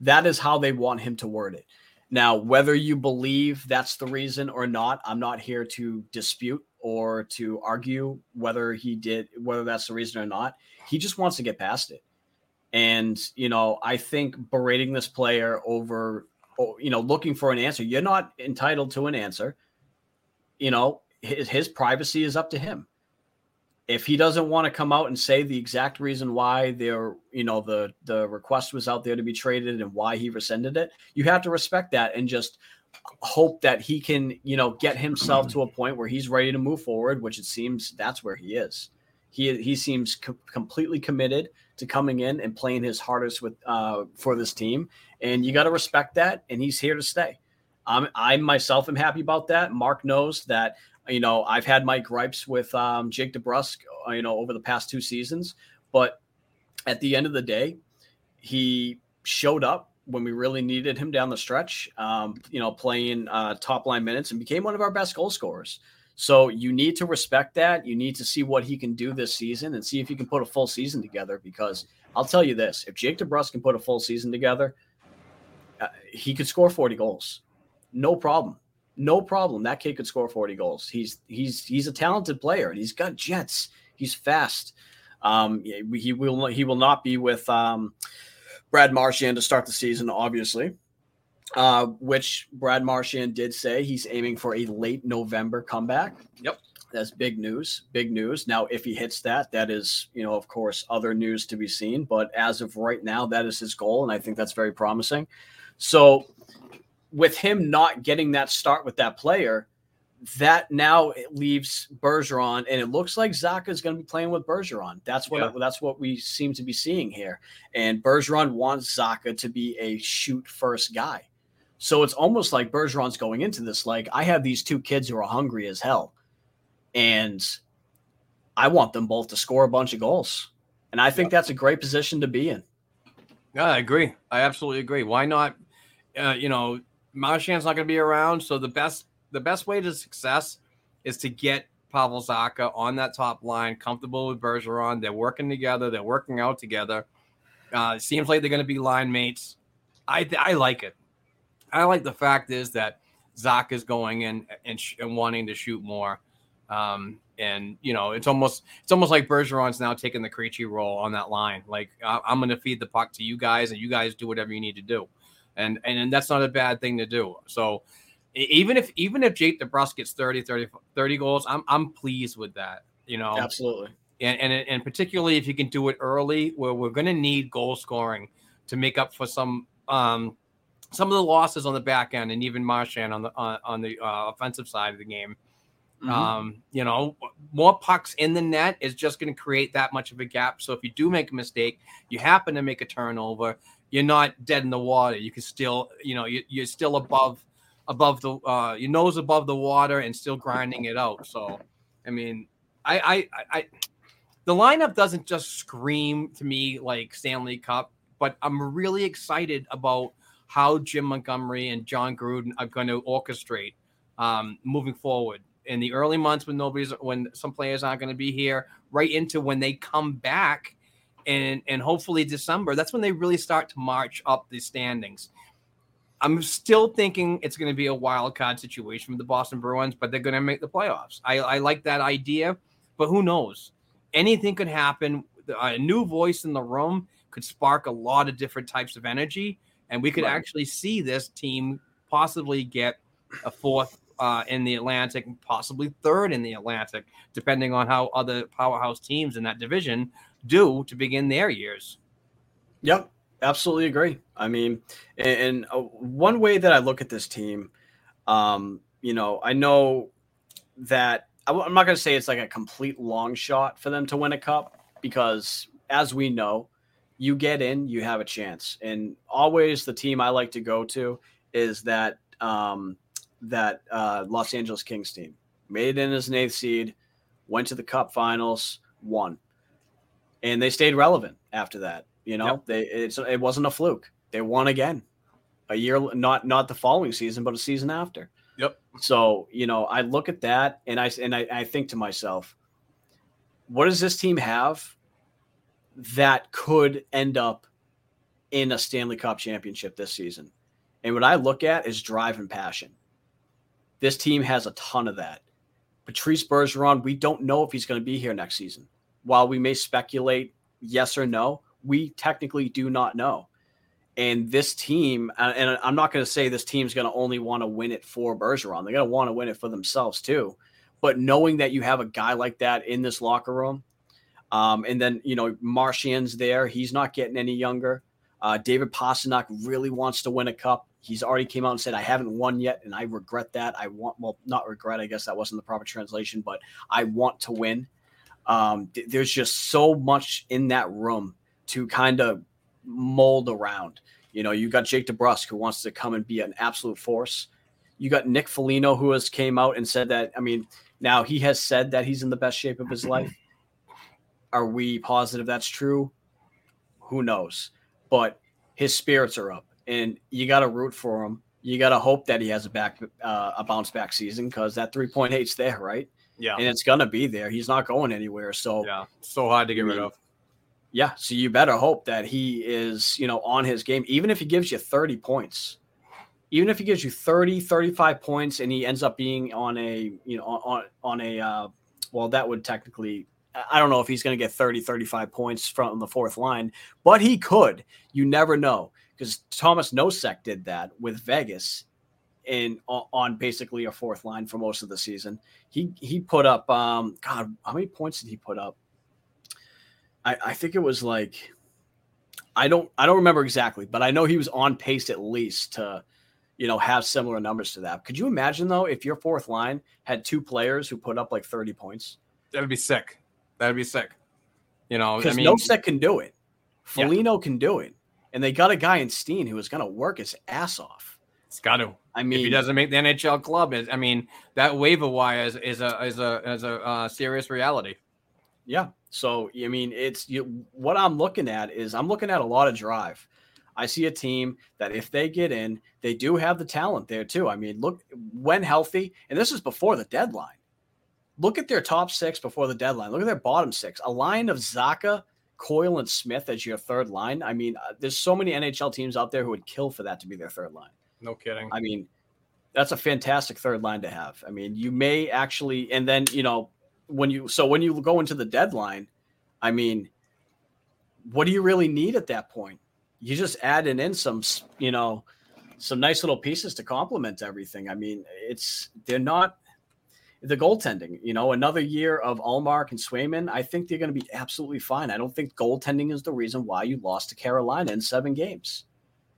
That is how they want him to word it. Now, whether you believe that's the reason or not, I'm not here to dispute or to argue whether he did, whether that's the reason or not. He just wants to get past it. And, you know, I think berating this player over, oh, you know, looking for an answer, you're not entitled to an answer. You know, his, his privacy is up to him. If he doesn't want to come out and say the exact reason why there you know the the request was out there to be traded and why he rescinded it you have to respect that and just hope that he can you know get himself to a point where he's ready to move forward which it seems that's where he is. He he seems co- completely committed to coming in and playing his hardest with uh, for this team and you got to respect that and he's here to stay I'm, I myself am happy about that. Mark knows that you know, I've had my gripes with um, Jake DeBrusk, uh, you know, over the past two seasons, but at the end of the day, he showed up when we really needed him down the stretch. Um, you know, playing uh, top line minutes and became one of our best goal scorers. So you need to respect that. You need to see what he can do this season and see if he can put a full season together. Because I'll tell you this: if Jake DeBrusk can put a full season together, uh, he could score forty goals, no problem no problem. That kid could score 40 goals. He's he's he's a talented player and he's got jets. He's fast. Um, he will he will not be with um, Brad Marchand to start the season, obviously. Uh, which Brad Marchand did say he's aiming for a late November comeback. Yep. That's big news. Big news. Now, if he hits that, that is, you know, of course, other news to be seen. But as of right now, that is his goal. And I think that's very promising. So with him not getting that start with that player, that now leaves Bergeron, and it looks like Zacha is going to be playing with Bergeron. That's what yeah. that's what we seem to be seeing here. And Bergeron wants Zacha to be a shoot first guy. So it's almost like Bergeron's going into this like I have these two kids who are hungry as hell, and I want them both to score a bunch of goals. And I think yeah. that's a great position to be in. Yeah, I agree. I absolutely agree. Why not? Uh, you know, Marchand's not going to be around, so the best the best way to success is to get Pavel Zacha on that top line, comfortable with Bergeron. They're working together. They're working out together. Uh, seems like they're going to be line mates. I I like it. I like the fact is that Zach is going in and, sh- and wanting to shoot more. Um, and you know, it's almost it's almost like Bergeron's now taking the Krejci role on that line. Like I- I'm going to feed the puck to you guys, and you guys do whatever you need to do and and, and that's not a bad thing to do. So even if even if Jake DeBrusk gets 30, 30, 30 goals, I'm I'm pleased with that. You know, absolutely. And and and particularly if you can do it early, where we're going to need goal scoring to make up for some um some of the losses on the back end, and even Marchand on the on, on the uh, offensive side of the game. Mm-hmm. Um, you know, more pucks in the net is just going to create that much of a gap. So if you do make a mistake, you happen to make a turnover, you're not dead in the water. You can still, you know, you, you're still above above the uh, your nose above the water and still grinding it out. So, I mean, I, I, I, the lineup doesn't just scream to me like Stanley Cup, but I'm really excited about how Jim Montgomery and John Gruden are going to orchestrate um, moving forward in the early months when nobody's when some players aren't going to be here, right into when they come back and and hopefully December, that's when they really start to march up the standings. I'm still thinking it's going to be a wild card situation with the Boston Bruins, but they're going to make the playoffs. I, I like that idea, but who knows? Anything could happen. A new voice in the room could spark a lot of different types of energy, and we could right. actually see this team possibly get a fourth uh, in the Atlantic, possibly third in the Atlantic, depending on how other powerhouse teams in that division do to begin their years. Yep, absolutely agree. I mean, and, and uh, one way that I look at this team, um, you know, I know that I'm not going to say it's like a complete long shot for them to win a cup because, as we know, you get in, you have a chance. And always the team I like to go to is that um, that uh, Los Angeles Kings team. Made it in as an eighth seed, went to the Cup Finals, won and they stayed relevant after that. You know, Yep. they it's it wasn't a fluke. They won again, a year not not the following season, but a season after. Yep. So you know, I look at that and I and I, I think to myself, what does this team have that could end up in a Stanley Cup championship this season? And what I look at is drive and passion. This team has a ton of that. Patrice Bergeron, we don't know if he's going to be here next season. While we may speculate yes or no, we technically do not know. And this team, uh, and I'm not going to say this team's going to only want to win it for Bergeron. They're going to want to win it for themselves too. But knowing that you have a guy like that in this locker room, um, and then you know Marchand's there, he's not getting any younger. Uh, David Pastrnak really wants to win a cup. He's already came out and said, "I haven't won yet, and I regret that. I want well, not regret. I guess that wasn't the proper translation, but I want to win." Um, th- there's just so much in that room to kind of mold around. You know, you got Jake DeBrusk who wants to come and be an absolute force. You got Nick Foligno who has came out and said that. I mean, now he has said that he's in the best shape of his life. Are we positive that's true? Who knows? But his spirits are up, and you got to root for him. You got to hope that he has a back, uh, a bounce back season because that three point eight's there, right? Yeah. And it's gonna be there. He's not going anywhere. So Yeah. So hard to get I rid of. yeah, so you better hope that he is, you know, on his game, even if he gives you 30 points. Even if he gives you 30, 35 points and he ends up being on a, you know, on on a uh well, that would technically I- I don't know if he's going to get 30, 35 points from the fourth line, but he could. You never know because Tomas Nosek did that with Vegas in on- basically a fourth line for most of the season. He he put up um God, how many points did he put up? I, I think it was like I don't I don't remember exactly, but I know he was on pace at least to you know have similar numbers to that. Could you imagine though if your fourth line had two players who put up like 30 points? That'd be sick. That'd be sick. You know, I Because mean, Nosek can do it. Yeah. Can do it. And they got a guy in Steen who is gonna work his ass off. it's got to. I mean, if he doesn't make the NHL club, is I mean that waiver wire is, is a is a is a uh, serious reality. Yeah. So I mean, it's you, what I'm looking at is I'm looking at a lot of drive. I see a team that if they get in, they do have the talent there too. I mean, look when healthy, and this is before the deadline. Look at their top six before the deadline. Look at their bottom six. A line of Zacha, Coyle, and Smith as your third line. I mean, uh, there's so many NHL teams out there who would kill for that to be their third line. No kidding. I mean, that's a fantastic third line to have. I mean, you may actually, and then you know, when you so when you go into the deadline, I mean, what do you really need at that point? You just adding in some, you know, some nice little pieces to complement everything. I mean, it's they're not the goaltending. You know, another year of Ullmark and Swayman, I think they're going to be absolutely fine. I don't think goaltending is the reason why you lost to Carolina in seven games.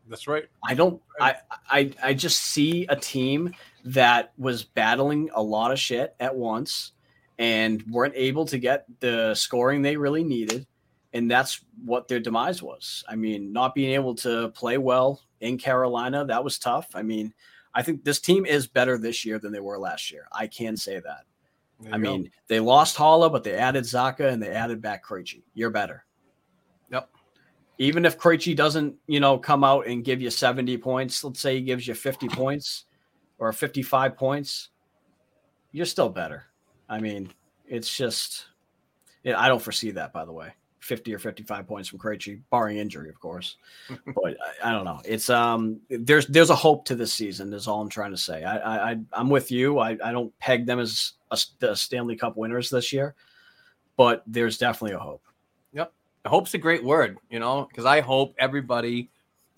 That's right. I don't. I, I I just see a team that was battling a lot of shit at once and weren't able to get the scoring they really needed, and that's what their demise was. I mean, not being able to play well in Carolina that was tough. I mean, I think this team is better this year than they were last year. I can say that. I go. mean, they lost Haula, but they added Zacha and they added back Krejci. You're better. Even if Krejci doesn't, you know, come out and give you 70 points, let's say he gives you 50 points or 55 points, you're still better. I mean, it's just, yeah, I don't foresee that, by the way. 50 or 55 points from Krejci, barring injury, of course. but I, I don't know. It's um, there's there's a hope to this season. Is all I'm trying to say. I I I- I'm with you. I I don't peg them as a, the Stanley Cup winners this year, but there's definitely a hope. Hope's a great word, you know, because I hope everybody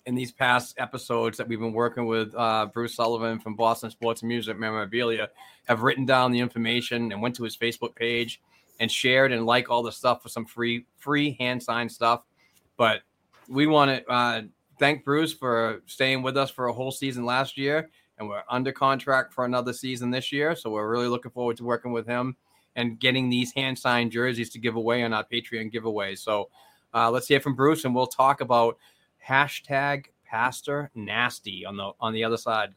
in these past episodes that we've been working with uh, Bruce Sullivan from Boston Sports and Music Memorabilia have written down the information and went to his Facebook page and shared and like all the stuff for some free free hand signed stuff. But we want to uh, thank Bruce for staying with us for a whole season last year, and we're under contract for another season this year. So we're really looking forward to working with him and getting these hand signed jerseys to give away on our Patreon giveaway. So uh, let's hear from Bruce, and we'll talk about hashtag Pastor Nasty on the on the other side.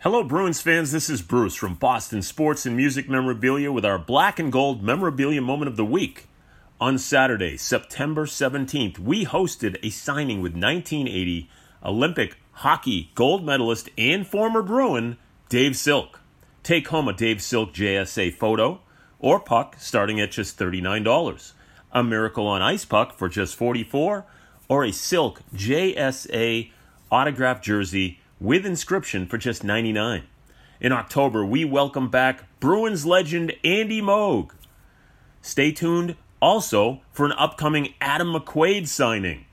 Hello, Bruins fans. This is Bruce from Boston Sports and Music Memorabilia with our black and gold memorabilia moment of the week. On Saturday, September 17th, we hosted a signing with 1980 Olympic hockey gold medalist and former Bruin Dave Silk. Take home a Dave Silk JSA photo or puck starting at just $39, a Miracle on Ice puck for just 44, or a Silk JSA autographed jersey with inscription for just 99. In October, we welcome back Bruins legend Andy Moog. Stay tuned also for an upcoming Adam McQuaid signing.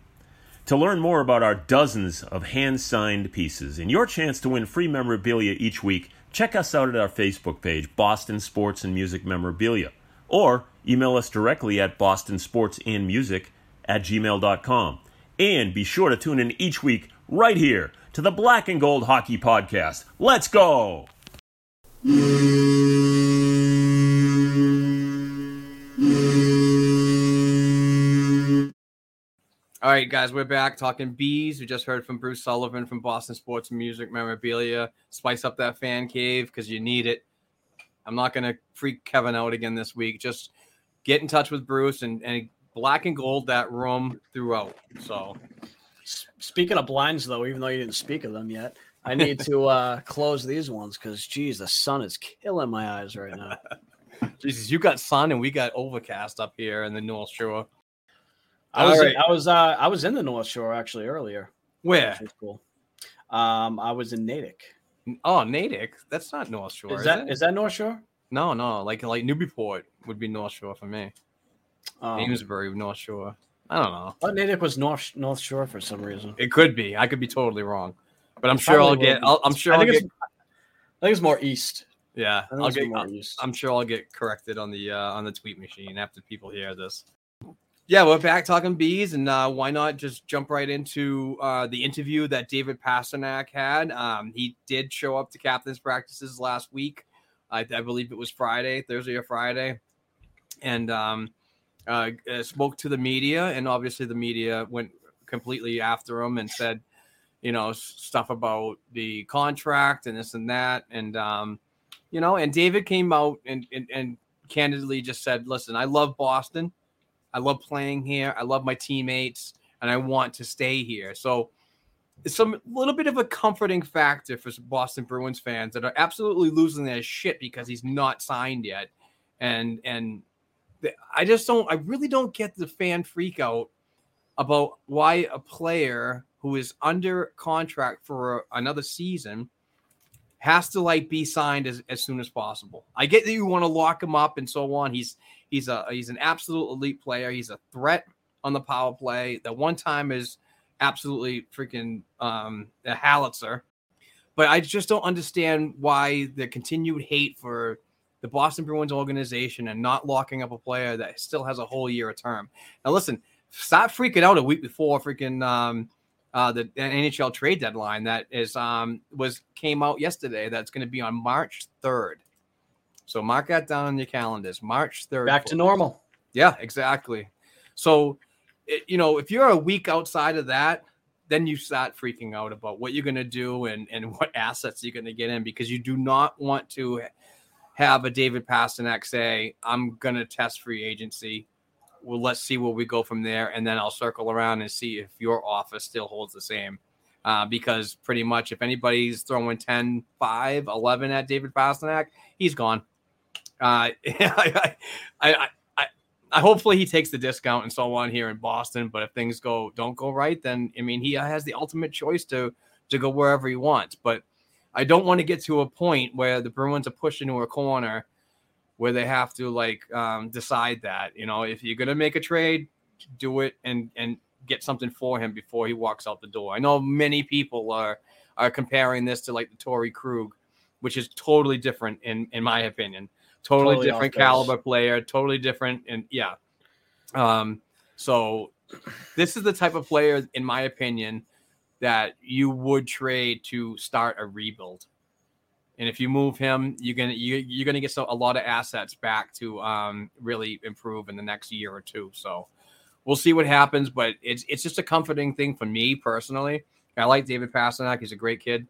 To learn more about our dozens of hand signed pieces and your chance to win free memorabilia each week, check us out at our Facebook page, Boston Sports and Music Memorabilia, or email us directly at bostonsportsandmusic at gmail.com. And be sure to tune in each week right here to the Black and Gold Hockey Podcast. Let's go! All right, guys, we're back talking bees. We just heard from Bruce Sullivan from Boston Sports Music Memorabilia. Spice up that fan cave because you need it. I'm not going to freak Kevin out again this week. Just get in touch with Bruce and, and black and gold that room throughout. So, Speaking of blinds, though, even though you didn't speak of them yet, I need to uh, close these ones because, geez, the sun is killing my eyes right now. Jesus, you got sun and we got overcast up here in the North Shore. I was right. I was uh, I was in the North Shore actually earlier. Where? cool. Um, I was in Natick. Oh, Natick. That's not North Shore. Is that it? is that North Shore? No, no. Like like Newburyport would be North Shore for me. Um, Amesbury, North Shore. I don't know. I thought Natick was North North Shore for some reason. It could be. I could be totally wrong, but I'm sure I'll get. I'll, I'm sure I I'll think get. it's I think it's more east. Yeah, I I'll get. I'll-. I'm sure I'll get corrected on the uh, on the tweet machine after people hear this. Yeah, we're back talking bees, and uh, why not just jump right into uh, the interview that David Pastrnak had? Um, he did show up to captain's practices last week. I, I believe it was Friday, Thursday or Friday, and um, uh, uh, spoke to the media, and obviously the media went completely after him and said, you know, stuff about the contract and this and that, and um, you know, and David came out and, and and candidly just said, "Listen, I love Boston. I love playing here. I love my teammates, and I want to stay here." So, it's some little bit of a comforting factor for Boston Bruins fans that are absolutely losing their shit because he's not signed yet, and and I just don't. I really don't get the fan freak out about why a player who is under contract for another season has to like be signed as, as soon as possible. I get that you want to lock him up and so on. He's he's a he's an absolute elite player. He's a threat on the power play. The one time is absolutely freaking um a howitzer. But I just don't understand why the continued hate for the Boston Bruins organization and not locking up a player that still has a whole year of term. Now listen, stop freaking out a week before freaking um uh, the NHL trade deadline that is um, was came out yesterday. That's going to be on March third. So mark that down on your calendars. March third. Back to normal. Yeah, exactly. So, it, you know, if you're a week outside of that, then you start freaking out about what you're going to do and and what assets you're going to get in because you do not want to have a David Pastrnak say, "I'm going to test free agency." Well, let's see where we go from there, and then I'll circle around and see if your office still holds the same. Uh, because pretty much if anybody's throwing 10, 5, 11 at David Pastrnak, he's gone. Uh, I, I, I, I, hopefully he takes the discount and so on here in Boston. But if things go don't go right, then I mean he has the ultimate choice to to go wherever he wants. But I don't want to get to a point where the Bruins are pushed into a corner where they have to like um, decide that you know if you're gonna make a trade, do it and and get something for him before he walks out the door. I know many people are are comparing this to like the Torey Krug, which is totally different in in my opinion. Totally, Totally different caliber player, totally different, and yeah. Um, so this is the type of player, in my opinion, that you would trade to start a rebuild. And if you move him, you're gonna you, you're gonna get so, a lot of assets back to um, really improve in the next year or two. So we'll see what happens, but it's it's just a comforting thing for me personally. I like David Pastrnak; he's a great kid.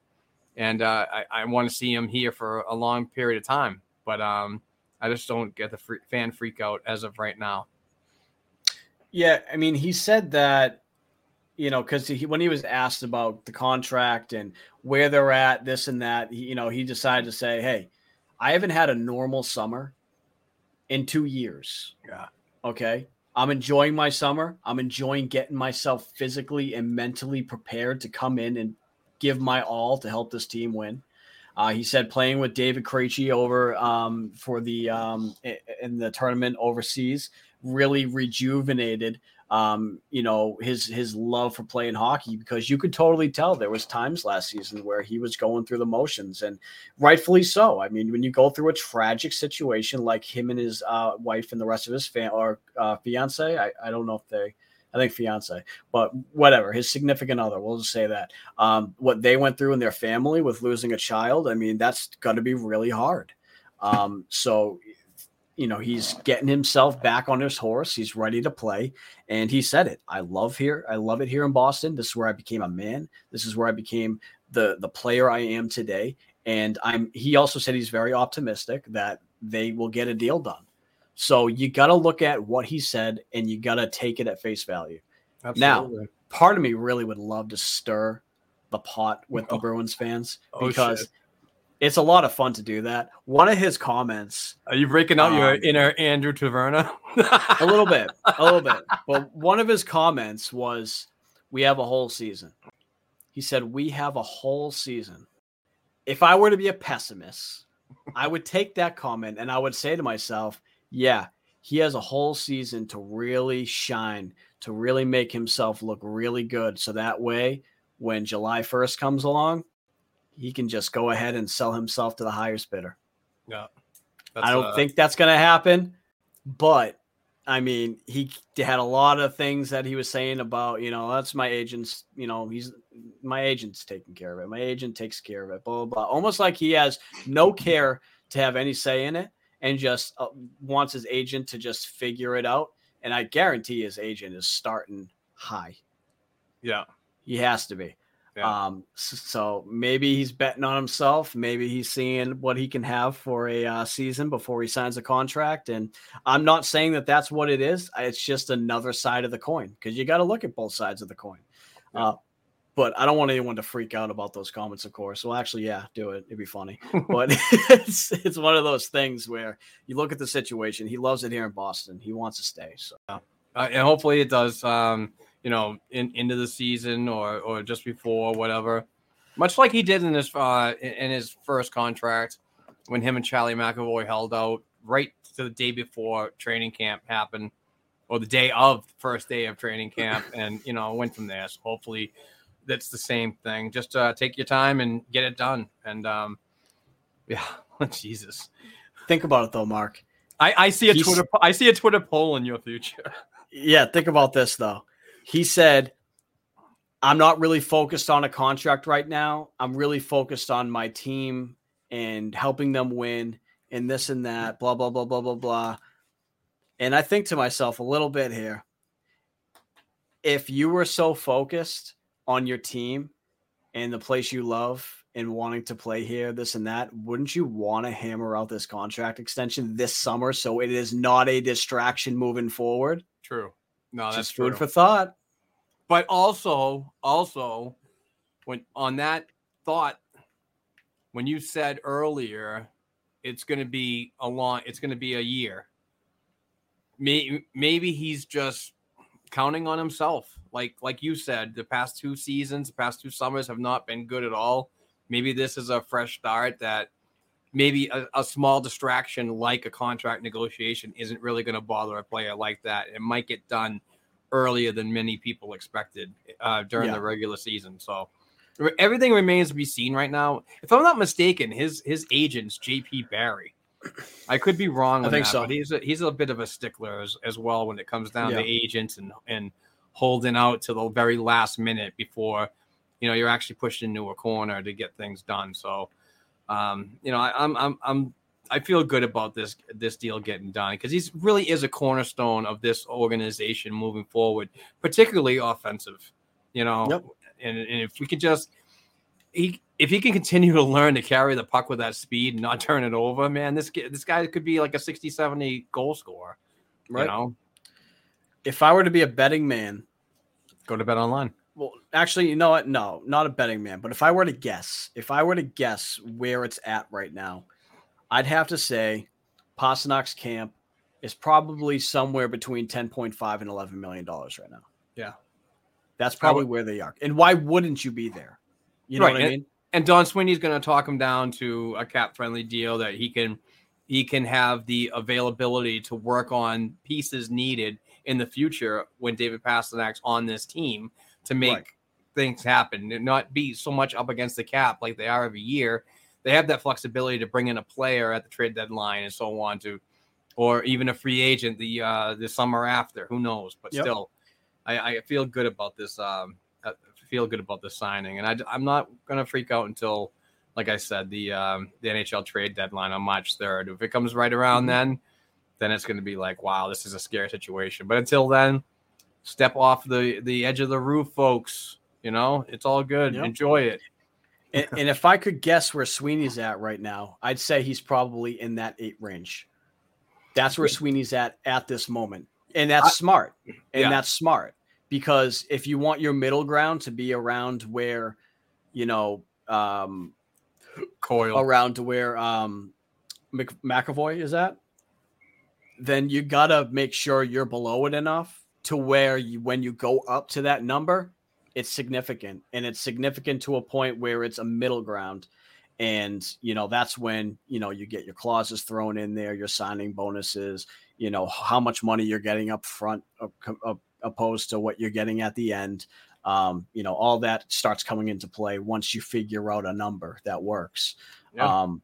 and uh, I, I want to see him here for a long period of time. But um, I just don't get the free, fan freak out as of right now. Yeah, I mean, he said that, you know, because he, when he was asked about the contract and where they're at, this and that, he, you know, he decided to say, "Hey, I haven't had a normal summer in two years. Yeah. Okay. I'm enjoying my summer. I'm enjoying getting myself physically and mentally prepared to come in and give my all to help this team win. Uh, he said playing with David Krejci over um, for the um, in the tournament overseas really rejuvenated um, you know his his love for playing hockey because you could totally tell there was times last season where he was going through the motions and rightfully so. I mean, when you go through a tragic situation like him and his uh, wife and the rest of his fam or uh, fiance, I, I don't know if they. I think fiance, but whatever, his significant other, we'll just say that. Um, what they went through in their family with losing a child, I mean, that's going to be really hard. Um, so you know he's getting himself back on his horse he's ready to play and he said it i love here i love it here in boston this is where i became a man this is where i became the the player i am today and i'm he also said he's very optimistic that they will get a deal done so you got to look at what he said and you got to take it at face value Absolutely. now part of me really would love to stir the pot with the oh. bruins fans oh, because oh, it's a lot of fun to do that. One of his comments. Are you breaking out um, your inner Andrew Taverna? a little bit, a little bit. But one of his comments was, "We have a whole season." He said, "We have a whole season." If I were to be a pessimist, I would take that comment and I would say to myself, "Yeah, he has a whole season to really shine, to really make himself look really good, so that way." When July 1st comes along, he can just go ahead and sell himself to the highest bidder. Yeah. I don't uh, think that's going to happen, but I mean, he had a lot of things that he was saying about, you know, that's my agent's, you know, he's my agent's taking care of it. My agent takes care of it, blah, blah, blah. Almost like he has no care to have any say in it and just uh, wants his agent to just figure it out. And I guarantee his agent is starting high. Yeah. He has to be. Yeah. Um, so maybe he's betting on himself. Maybe he's seeing what he can have for a uh, season before he signs a contract. And I'm not saying that that's what it is. It's just another side of the coin because you got to look at both sides of the coin. Yeah. Uh, but I don't want anyone to freak out about those comments, of course. Well, actually, yeah, do it. It'd be funny. but it's it's one of those things where you look at the situation. He loves it here in Boston. He wants to stay. So, uh, and hopefully, it does. Um, you know, in into the season or or just before, whatever. Much like he did in his uh, in his first contract when him and Charlie McAvoy held out right to the day before training camp happened, or the day of the first day of training camp, and you know went from there. So hopefully, that's the same thing. Just uh, take your time and get it done. And um, yeah, Jesus. Think about it though, Mark. I, I see a He's... Twitter I see a Twitter poll in your future. Yeah, think about this though he said, I'm not really focused on a contract right now. I'm really focused on my team and helping them win and this and that, blah, blah, blah, blah, blah, blah. And I think to myself a little bit here if you were so focused on your team and the place you love and wanting to play here, this and that, wouldn't you want to hammer out this contract extension this summer so it is not a distraction moving forward? True. No, that's Just food for thought. But also, also, when on that thought, when you said earlier, it's going to be a long, it's going to be a year. Maybe, maybe he's just counting on himself. Like, like you said, the past two seasons, the past two summers have not been good at all. Maybe this is a fresh start that maybe a, a, small distraction like a contract negotiation isn't really going to bother a player like that. It might get done earlier than many people expected uh, during yeah. the regular season. So everything remains to be seen right now. If I'm not mistaken, his his agent's JP Barry. I could be wrong. I think that, so. He's a, he's a bit of a stickler as, as well when it comes down yeah. to agents and and holding out to the very last minute before you know you're actually pushed into a corner to get things done. So um, you know, I, I'm I'm I'm I feel good about this this deal getting done because he really is a cornerstone of this organization moving forward, particularly offensive. You know, yep. and, and if we could just he if he can continue to learn to carry the puck with that speed and not turn it over, man, this this guy could be like a 60, 70 goal scorer. Right. You know, If I were to be a betting man, go to bet online. well, actually, you know what? No, not a betting man. But if I were to guess, if I were to guess where it's at right now, I'd have to say Pastrnak's camp is probably somewhere between 10.5 and 11 million dollars right now. Yeah. That's probably would- where they are. And why wouldn't you be there? You know Right, what I and- mean? And Don Sweeney's going to talk him down to a cap friendly deal that he can he can have the availability to work on pieces needed in the future when David Pastrnak's on this team to make Right. things happen and not be so much up against the cap like they are every year. They have that flexibility to bring in a player at the trade deadline and so on to, or even a free agent the uh, the summer after. Who knows? But Yep. still, I, I feel good about this. Um, I feel good about this signing, and I, am not to freak out until, like I said, the um, the NHL trade deadline on March 3rd. If it comes right around Mhm. then, then it's going to be like, wow, this is a scary situation. But until then, step off the the edge of the roof, folks. You know, it's all good. Yep. Enjoy it. and, and if I could guess where Sweeney's at right now, I'd say he's probably in that eight range. That's where Sweeney's at at this moment. And that's I- smart. And Yeah. that's smart because if you want your middle ground to be around where, you know, um, Coyle. around to where um, Mc- McAvoy is at, then you got to make sure you're below it enough to where you, when you go up to that number, it's significant and it's significant to a point where it's a middle ground. And, you know, that's when, you know, you get your clauses thrown in there, your signing bonuses, you know, how much money you're getting up front op- op- opposed to what you're getting at the end. Um, you know, all that starts coming into play once you figure out a number that works. Yeah. Um,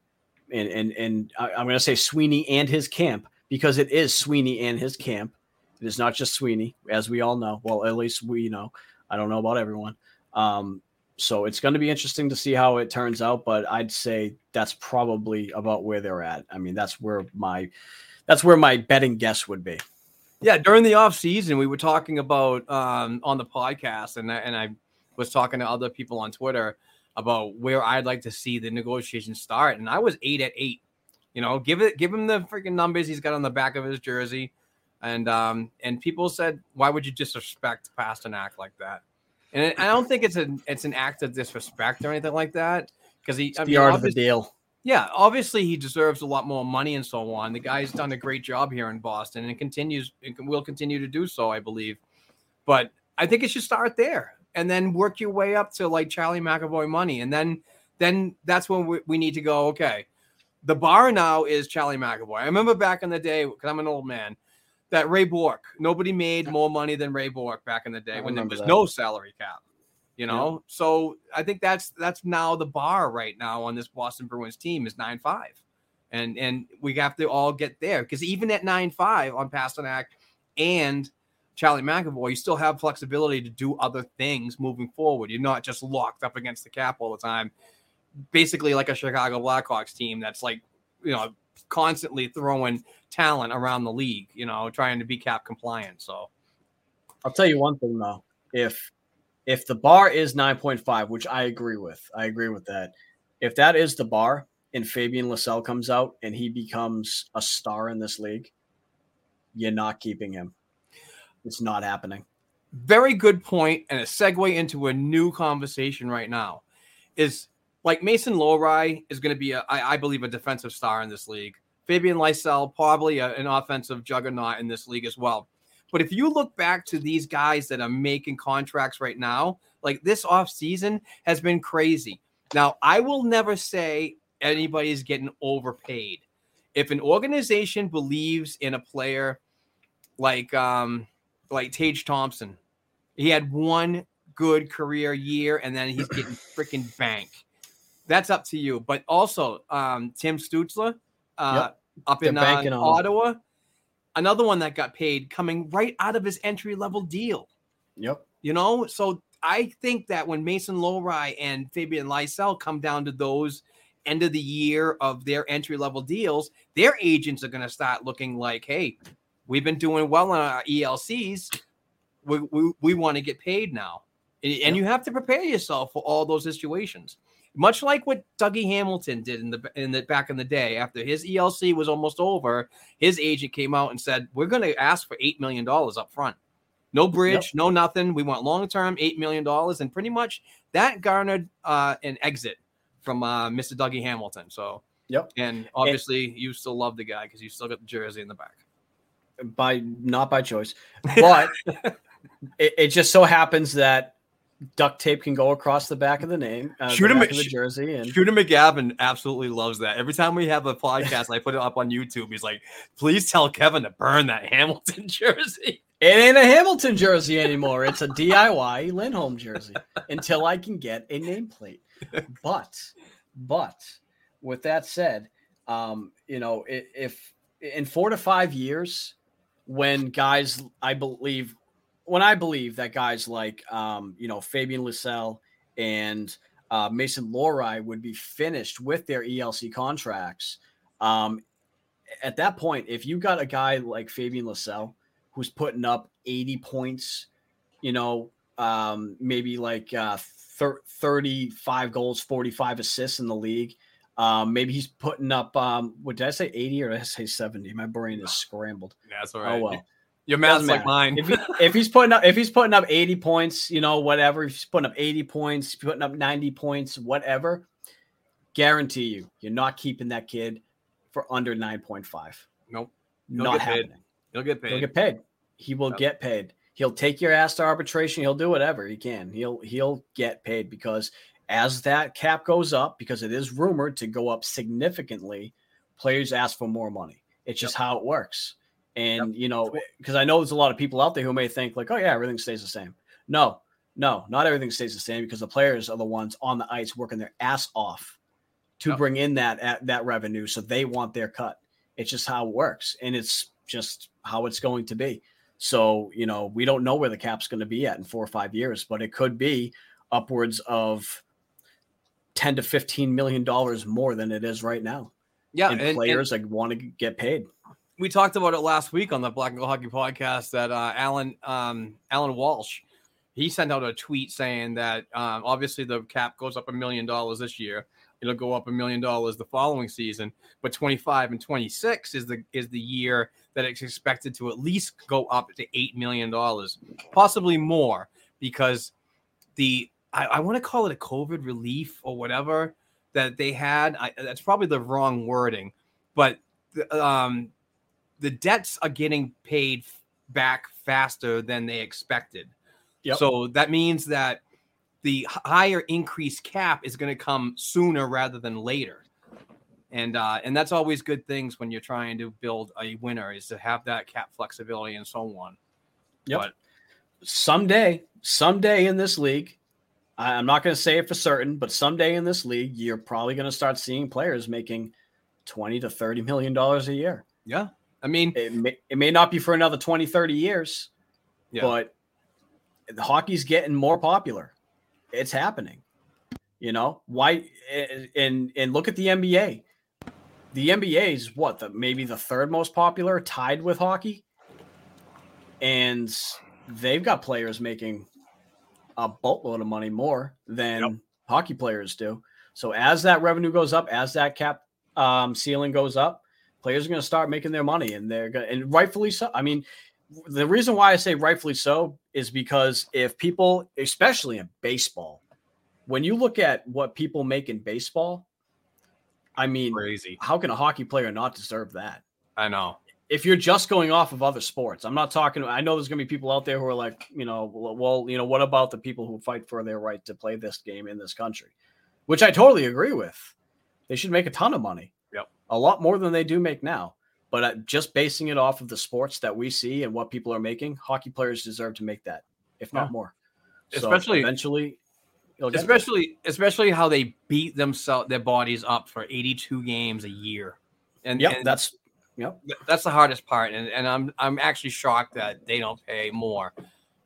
and and and I'm going to say Sweeney and his camp because it is Sweeney and his camp. It is not just Sweeney, as we all know. Well, at least we know. I don't know about everyone. Um, so it's going to be interesting to see how it turns out. But I'd say that's probably about where they're at. I mean, that's where my that's where my betting guess would be. Yeah, during the off season, we were talking about um, on the podcast, and I, and I was talking to other people on Twitter about where I'd like to see the negotiations start, and I was eight at eight. You know, give it, give him the freaking numbers he's got on the back of his jersey, and um, and people said, why would you disrespect Pastrnak like that? And I don't think it's an it's an act of disrespect or anything like that because he, I the mean, art of the deal. yeah, obviously he deserves a lot more money and so on. The guy's done a great job here in Boston and continues and will continue to do so, I believe. But I think it should start there and then work your way up to like Charlie McAvoy money, and then then that's when we, we need to go. Okay, the bar now is Charlie McAvoy. I remember back in the day because I'm an old man. That Ray Bourque, nobody made more money than Ray Bourque back in the day I when there was that. no salary cap you know so i think that's that's now the bar right now on this boston bruins team is 9-5 and and we have to all get there because even at 9-5 on pastrnak and charlie mcavoy you still have flexibility to do other things moving forward you're not just locked up against the cap all the time basically like a chicago blackhawks team that's like you know constantly throwing talent around the league you know trying to be cap compliant so I'll tell you one thing though. If if the bar is 9.5, which I agree with, I agree with that. If that is the bar and Fabian Lysell comes out and he becomes a star in this league, you're not keeping him. It's not happening. very good point and a segue into a new conversation right now is like Mason Lohrei is going to be a, I, I believe a defensive star in this league. Fabian Lysell probably a, an offensive juggernaut in this league as well. But if you look back to these guys that are making contracts right now, like this offseason has been crazy. Now, I will never say anybody's getting overpaid. If an organization believes in a player like um like Tage Thompson, he had one good career year and then he's getting freaking bank. That's up to you. But also, um, Tim Stützle uh, up in uh. Ottawa, another one that got paid coming right out of his entry level deal. Yep. You know, so I think that when Mason Lohrei and Fabian Lysell come down to those end of the year of their entry level deals, their agents are going to start looking like, hey, we've been doing well on our ELCs. We, we, we want to get paid now. And, and you have to prepare yourself for all those situations. Much like what Dougie Hamilton did in the in the back in the day. After his ELC was almost over, his agent came out and said, "We're going to ask for eight million dollars up front." No bridge, yep. no nothing. We want long term, eight million dollars, and pretty much that garnered uh, an exit from uh, Mr. Dougie Hamilton. So, yep. And obviously, and, you still love the guy because you still got the jersey in the back. By not by choice, but it, it, just so happens that duct tape can go across the back of the name, uh, Shooter, the, the jersey, and Shooter McGavin absolutely loves that. Every time we have a podcast, I put it up on YouTube. He's like, "Please tell Kevin to burn that Hamilton jersey." It ain't a Hamilton jersey anymore. It's a DIY Lindholm jersey until I can get a nameplate. But, but with that said, um, you know, if in four to five years, when guys, I believe, when I believe that guys like, um, you know, Fabian Lysell and uh, Mason Lohrei would be finished with their ELC contracts. Um, at that point, if you got a guy like Fabian Lysell who's putting up 80 points, you know, um, maybe like uh, thir- 35 goals, 45 assists in the league. Um, maybe he's putting up, um, what did I say, 80 or did I say 70? My brain is scrambled. That's all right. Oh, well. Your math's like mine. if, he, if, he's putting up, if he's putting up 80 points, you know, whatever, if he's putting up 80 points, putting up 90 points, whatever, guarantee you, you're not keeping that kid for under 9.5. Nope. He'll not happening. Paid. He'll get paid. He'll get paid. He will yep. get paid. He'll take your ass to arbitration. He'll do whatever he can. He'll he'll get paid because as that cap goes up, because it is rumored to go up significantly, players ask for more money. It's just yep. how it works. And yep. you know, because I know there's a lot of people out there who may think like, oh yeah, everything stays the same. No, no, not everything stays the same because the players are the ones on the ice working their ass off to bring in that that revenue, so they want their cut. It's just how it works, and it's just how it's going to be. So, you know, we don't know where the cap's going to be at in four or five years, but it could be upwards of 10 to 15 million dollars more than it is right now. Yeah. And, and players and, like want to get paid. We talked about it last week on the Black and Gold Hockey podcast that uh, Alan um, Alan Walsh he sent out a tweet saying that um, obviously the cap goes up a million dollars this year. It'll go up a million dollars the following season, but 25 and 26 is the is the year that it's expected to at least go up to $8 million, possibly more, because the, I, I want to call it a COVID relief or whatever that they had. I, that's probably the wrong wording, but the, um, the debts are getting paid back faster than they expected. Yep. So that means that the higher increase cap is going to come sooner rather than later and uh, and that's always good things when you're trying to build a winner is to have that cap flexibility and so on. Yep. But someday, someday in this league, I'm not going to say it for certain, but someday in this league, you're probably going to start seeing players making 20 to 30 million dollars a year. Yeah. I mean, it may, it may not be for another 20, 30 years, yeah. but the hockey's getting more popular. It's happening. You know, why and and look at the NBA the NBA is what the maybe the third most popular, tied with hockey, and they've got players making a boatload of money more than yep. hockey players do. So as that revenue goes up, as that cap um, ceiling goes up, players are going to start making their money, and they're going and rightfully so. I mean, the reason why I say rightfully so is because if people, especially in baseball, when you look at what people make in baseball I mean, crazy. How can a hockey player not deserve that? I know. If you're just going off of other sports, I'm not talking. I know there's going to be people out there who are like, you know, well, you know, what about the people who fight for their right to play this game in this country? Which I totally agree with. They should make a ton of money. A lot more than they do make now. But uh, just basing it off of the sports that we see and what people are making, hockey players deserve to make that, if not yeah. more. Especially so eventually, especially especially how they beat themselves their bodies up for 82 games a year. And yeah, that's yep. That's the hardest part. And and I'm I'm actually shocked that they don't pay more.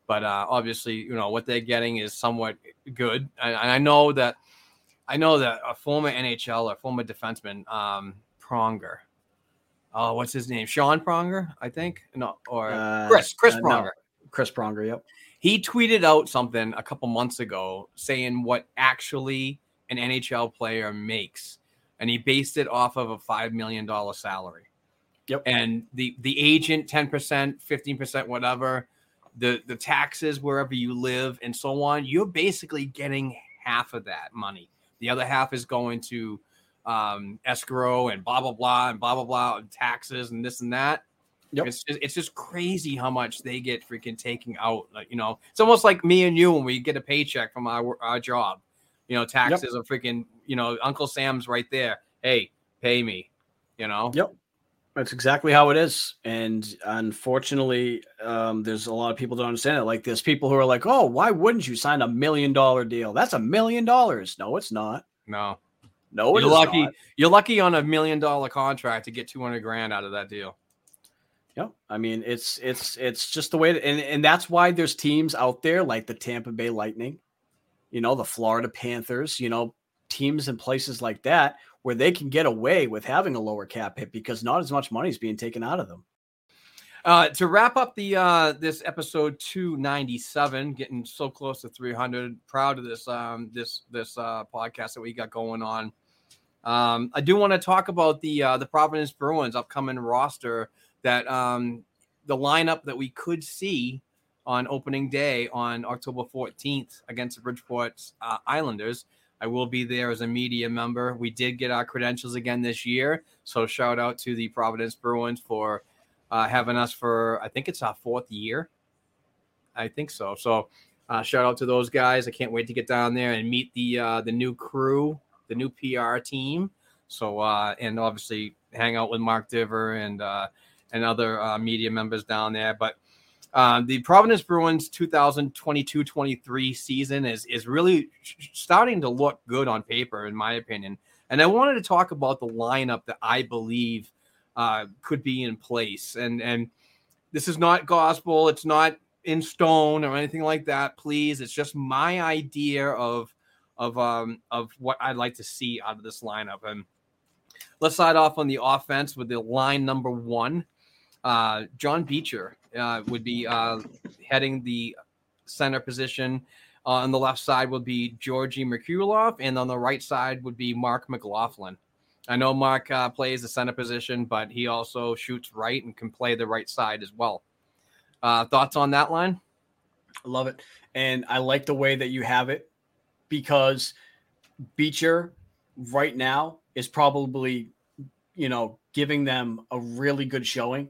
But uh, obviously, you know, what they're getting is somewhat good. And, and I know that I know that a former NHL or former defenseman, um, Pronger. Oh, what's his name? Sean Pronger, I think. No, or uh, Chris, Chris uh, Pronger. No. Chris Pronger, yep he tweeted out something a couple months ago saying what actually an NHL player makes, and he based it off of a five million dollar salary. Yep. And the the agent ten percent, fifteen percent, whatever, the the taxes wherever you live and so on. You're basically getting half of that money. The other half is going to um, escrow and blah blah blah and blah blah blah and taxes and this and that. Yep. It's just, it's just crazy how much they get freaking taking out. Like you know, it's almost like me and you when we get a paycheck from our our job. You know, taxes are freaking. You know, Uncle Sam's right there. Hey, pay me. You know. Yep. That's exactly how it is. And unfortunately, um, there's a lot of people don't understand it. Like there's people who are like, oh, why wouldn't you sign a million dollar deal? That's a million dollars. No, it's not. No. No, you're lucky. not. You're lucky on a million dollar contract to get two hundred grand out of that deal. Yeah, I mean, it's it's it's just the way that, and and that's why there's teams out there like the Tampa Bay Lightning, you know, the Florida Panthers, you know, teams in places like that where they can get away with having a lower cap hit because not as much money is being taken out of them. Uh, to wrap up the uh, this episode 297, getting so close to 300. Proud of this um, this this uh, podcast that we got going on. Um, I do want to talk about the uh, the Providence Bruins upcoming roster that um, the lineup that we could see on opening day on October 14th against the Bridgeport uh, Islanders. I will be there as a media member. We did get our credentials again this year, so shout out to the Providence Bruins for uh, having us for I think it's our fourth year. I think so. So uh, shout out to those guys. I can't wait to get down there and meet the uh, the new crew, the new PR team. So uh, and obviously hang out with Mark Diver and uh, and other uh, media members down there. But uh, the Providence Bruins 2022-23 season is is really starting to look good on paper, in my opinion. And I wanted to talk about the lineup that I believe uh, could be in place. And and this is not gospel. It's not in stone or anything like that. Please, it's just my idea of of um of what I'd like to see out of this lineup. And let's start off on the offense with the line number one. Uh, John Beecher uh, would be uh, heading the center position. Uh, on the left side would be Georgi Merkulov, and on the right side would be Mark McLaughlin. I know Mark uh, plays the center position, but he also shoots right and can play the right side as well. Uh, thoughts on that line? I love it. And I like the way that you have it because Beecher right now is probably, you know, giving them a really good showing.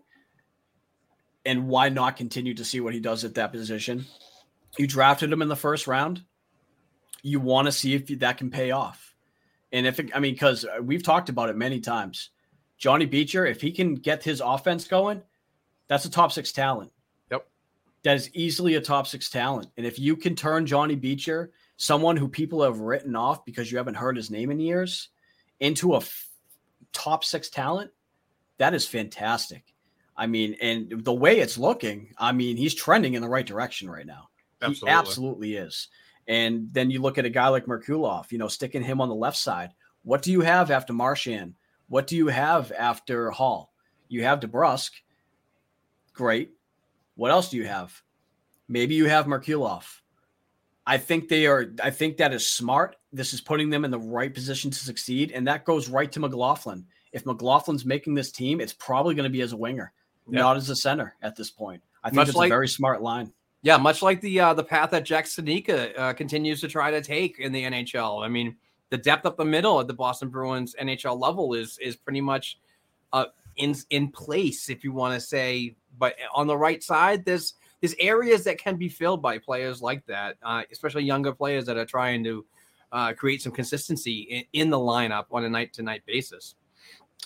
And why not continue to see what he does at that position? You drafted him in the first round. You want to see if that can pay off. And if it, I mean, because uh, we've talked about it many times, Johnny Beecher, if he can get his offense going, that's a top six talent. Yep. That is easily a top six talent. And if you can turn Johnny Beecher, someone who people have written off because you haven't heard his name in years, into a f- top six talent, that is fantastic. I mean, and the way it's looking, I mean, he's trending in the right direction right now. Absolutely. He absolutely is. And then you look at a guy like Merkulov, you know, sticking him on the left side. What do you have after Marchand? What do you have after Hall? You have DeBrusk. Great. What else do you have? Maybe you have Merkulov. I think they are. I think that is smart. This is putting them in the right position to succeed, and that goes right to McLaughlin. If McLaughlin's making this team, it's probably going to be as a winger, not as a center at this point. I think Much it's like- a very smart line. Yeah, much like the uh, the path that Jack Studnicka uh, continues to try to take in the NHL. I mean, the depth up the middle at the Boston Bruins NHL level is is pretty much uh, in in place, if you want to say. But on the right side, there's there's areas that can be filled by players like that, uh, especially younger players that are trying to uh, create some consistency in, in the lineup on a night to night basis.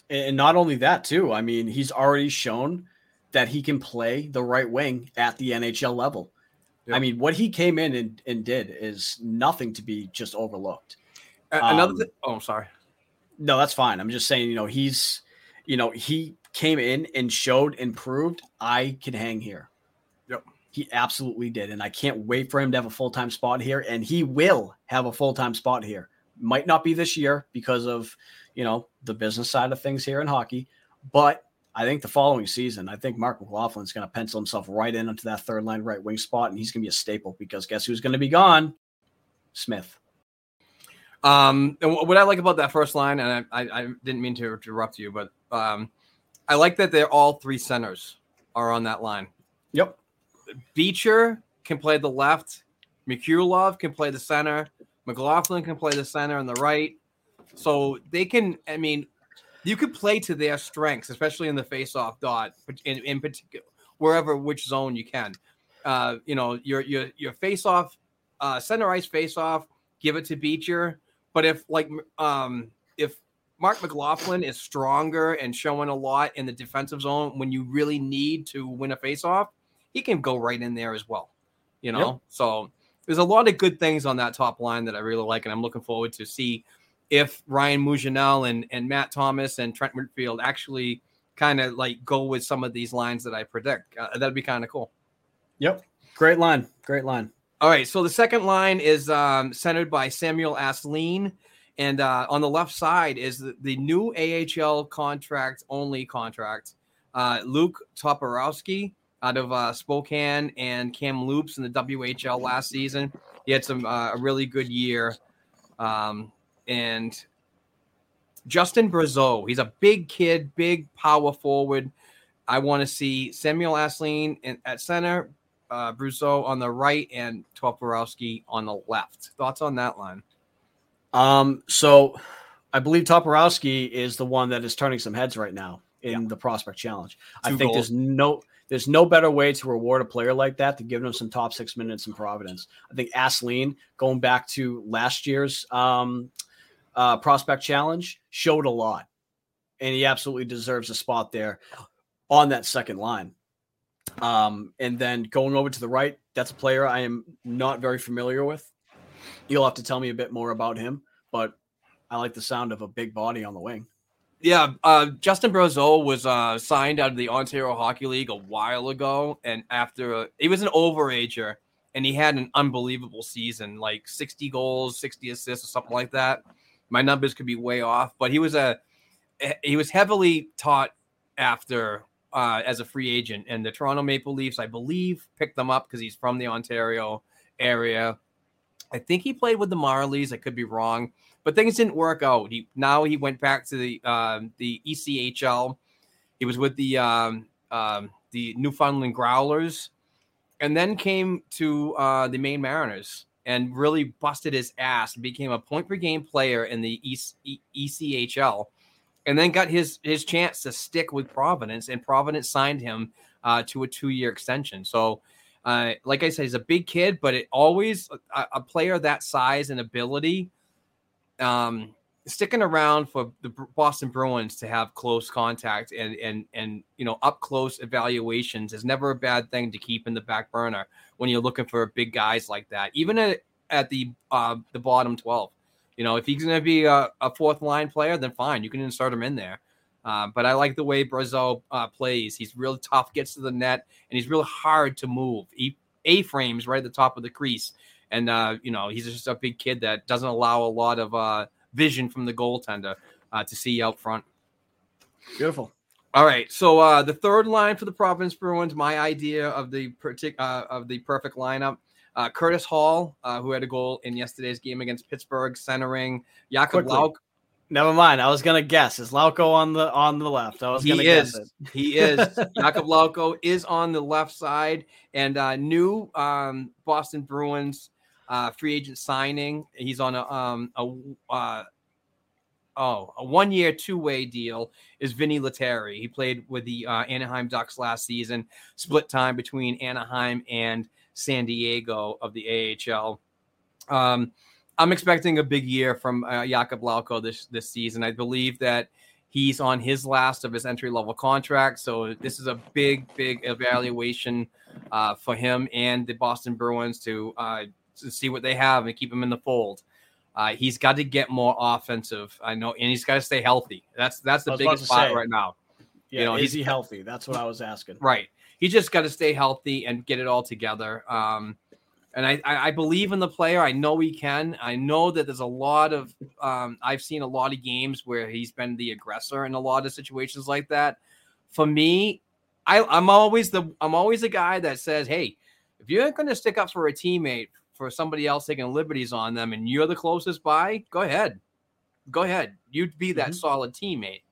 And not only that, too. I mean, he's already shown that he can play the right wing at the NHL level. Yeah. I mean, what he came in and, and did is nothing to be just overlooked. Uh, another, Um, oh, sorry. No, that's fine. I'm just saying, you know, he's, you know, he came in and showed and proved I can hang here. He absolutely did. And I can't wait for him to have a full time spot here. And he will have a full time spot here. Might not be this year because of, you know, the business side of things here in hockey. But I think the following season, I think Mark McLaughlin's going to pencil himself right in onto that third line right wing spot. And he's going to be a staple because guess who's going to be gone? Smith. Um, and what I like about that first line, and I, I, I didn't mean to interrupt you, but um, I like that they're all three centers are on that line. Yep. Beecher can play the left. McCullough can play the center. McLaughlin can play the center and the right. So they can, I mean, you could play to their strengths, especially in the face-off dot, in, in particular, wherever which zone you can. Uh, you know, your your your face-off, uh, center ice face-off, give it to Beecher. But if like um if Mark McLaughlin is stronger and showing a lot in the defensive zone when you really need to win a face-off, he can go right in there as well. You know, yep. so there's a lot of good things on that top line that I really like, and I'm looking forward to see if Ryan Mougenel and, and Matt Thomas and Trent Whitfield actually kind of like go with some of these lines that I predict. Uh, that'd be kind of cool. Yep. Great line. Great line. All right. So the second line is um, centered by Samuel Asselin. And uh, on the left side is the, the new AHL contract only contract. Uh, Luke Toporowski out of uh, Spokane and Kamloops in the WHL last season. He had some uh, a really good year. Um, and Justin Brazeau, he's a big kid, big power forward. I want to see Samuel Asselin at center, uh, on the right, and Toporowski on the left. Thoughts on that line? Um, so I believe Toporowski is the one that is turning some heads right now in yeah. the prospect challenge. Two I think goals. there's no there's no better way to reward a player like that than giving him some top six minutes in Providence. I think Asselin, going back to last year's um, uh, prospect challenge, showed a lot, and he absolutely deserves a spot there on that second line. Um, and then going over to the right, that's a player I am not very familiar with. You'll have to tell me a bit more about him, but I like the sound of a big body on the wing. Yeah, uh, Justin Brazeau was uh, signed out of the Ontario Hockey League a while ago, and after uh, he was an overager, and he had an unbelievable season, like sixty goals, sixty assists, or something like that. My numbers could be way off, but he was a he was heavily taught after uh, as a free agent, and the Toronto Maple Leafs, I believe, picked them up because he's from the Ontario area. I think he played with the Marlies. I could be wrong but things didn't work out. He now he went back to the um, the ECHL. He was with the um, um, the Newfoundland Growlers, and then came to uh, the Maine Mariners and really busted his ass and became a point per game player in the ECHL, and then got his his chance to stick with Providence, and Providence signed him uh, to a two year extension. So. Uh, like I said, he's a big kid, but it always a, a player that size and ability um, sticking around for the Boston Bruins to have close contact and and and you know up close evaluations is never a bad thing to keep in the back burner when you're looking for big guys like that. Even at, at the uh, the bottom twelve, you know if he's going to be a, a, fourth line player, then fine, you can insert him in there. Uh, but I like the way Brazeau uh, plays. He's real tough, gets to the net, and he's real hard to move. He a frames right at the top of the crease and uh, you know he's just a big kid that doesn't allow a lot of uh, vision from the goaltender uh, to see out front. Beautiful. All right, so uh, the third line for the Providence Bruins, my idea of the partic- uh, of the perfect lineup. Uh, Curtis Hall, uh, who had a goal in yesterday's game against Pittsburgh, centering Jakub Lauk. Never mind. I was gonna guess. Is Lauko on the on the left? I was he gonna is. guess it. He is. Jakub Lauko is on the left side, and uh, new um, Boston Bruins uh, free agent signing. He's on a um a uh, oh a one year two way deal is Vinny Lettieri. He played with the uh, Anaheim Ducks last season, split time between Anaheim and San Diego of the AHL. Um, I'm expecting a big year from uh, Jakub Lauko this this season. I believe that he's on his last of his entry level contract, so this is a big big evaluation uh, for him and the Boston Bruins to uh, to see what they have and keep him in the fold. Uh, he's got to get more offensive. I know, and he's got to stay healthy. That's that's the biggest spot say, right now. Yeah, you know, is he healthy? That's what I was asking. Right. He just got to stay healthy and get it all together. Um, and I, I, believe in the player. I know he can. I know that there's a lot of um, I've seen a lot of games where he's been the aggressor in a lot of situations like that. For me, I, I'm always the I'm always the guy that says, hey, if you're going to stick up for a teammate for somebody else taking liberties on them, and you're the closest by, go ahead, go ahead. You'd be that Mhm. solid teammate.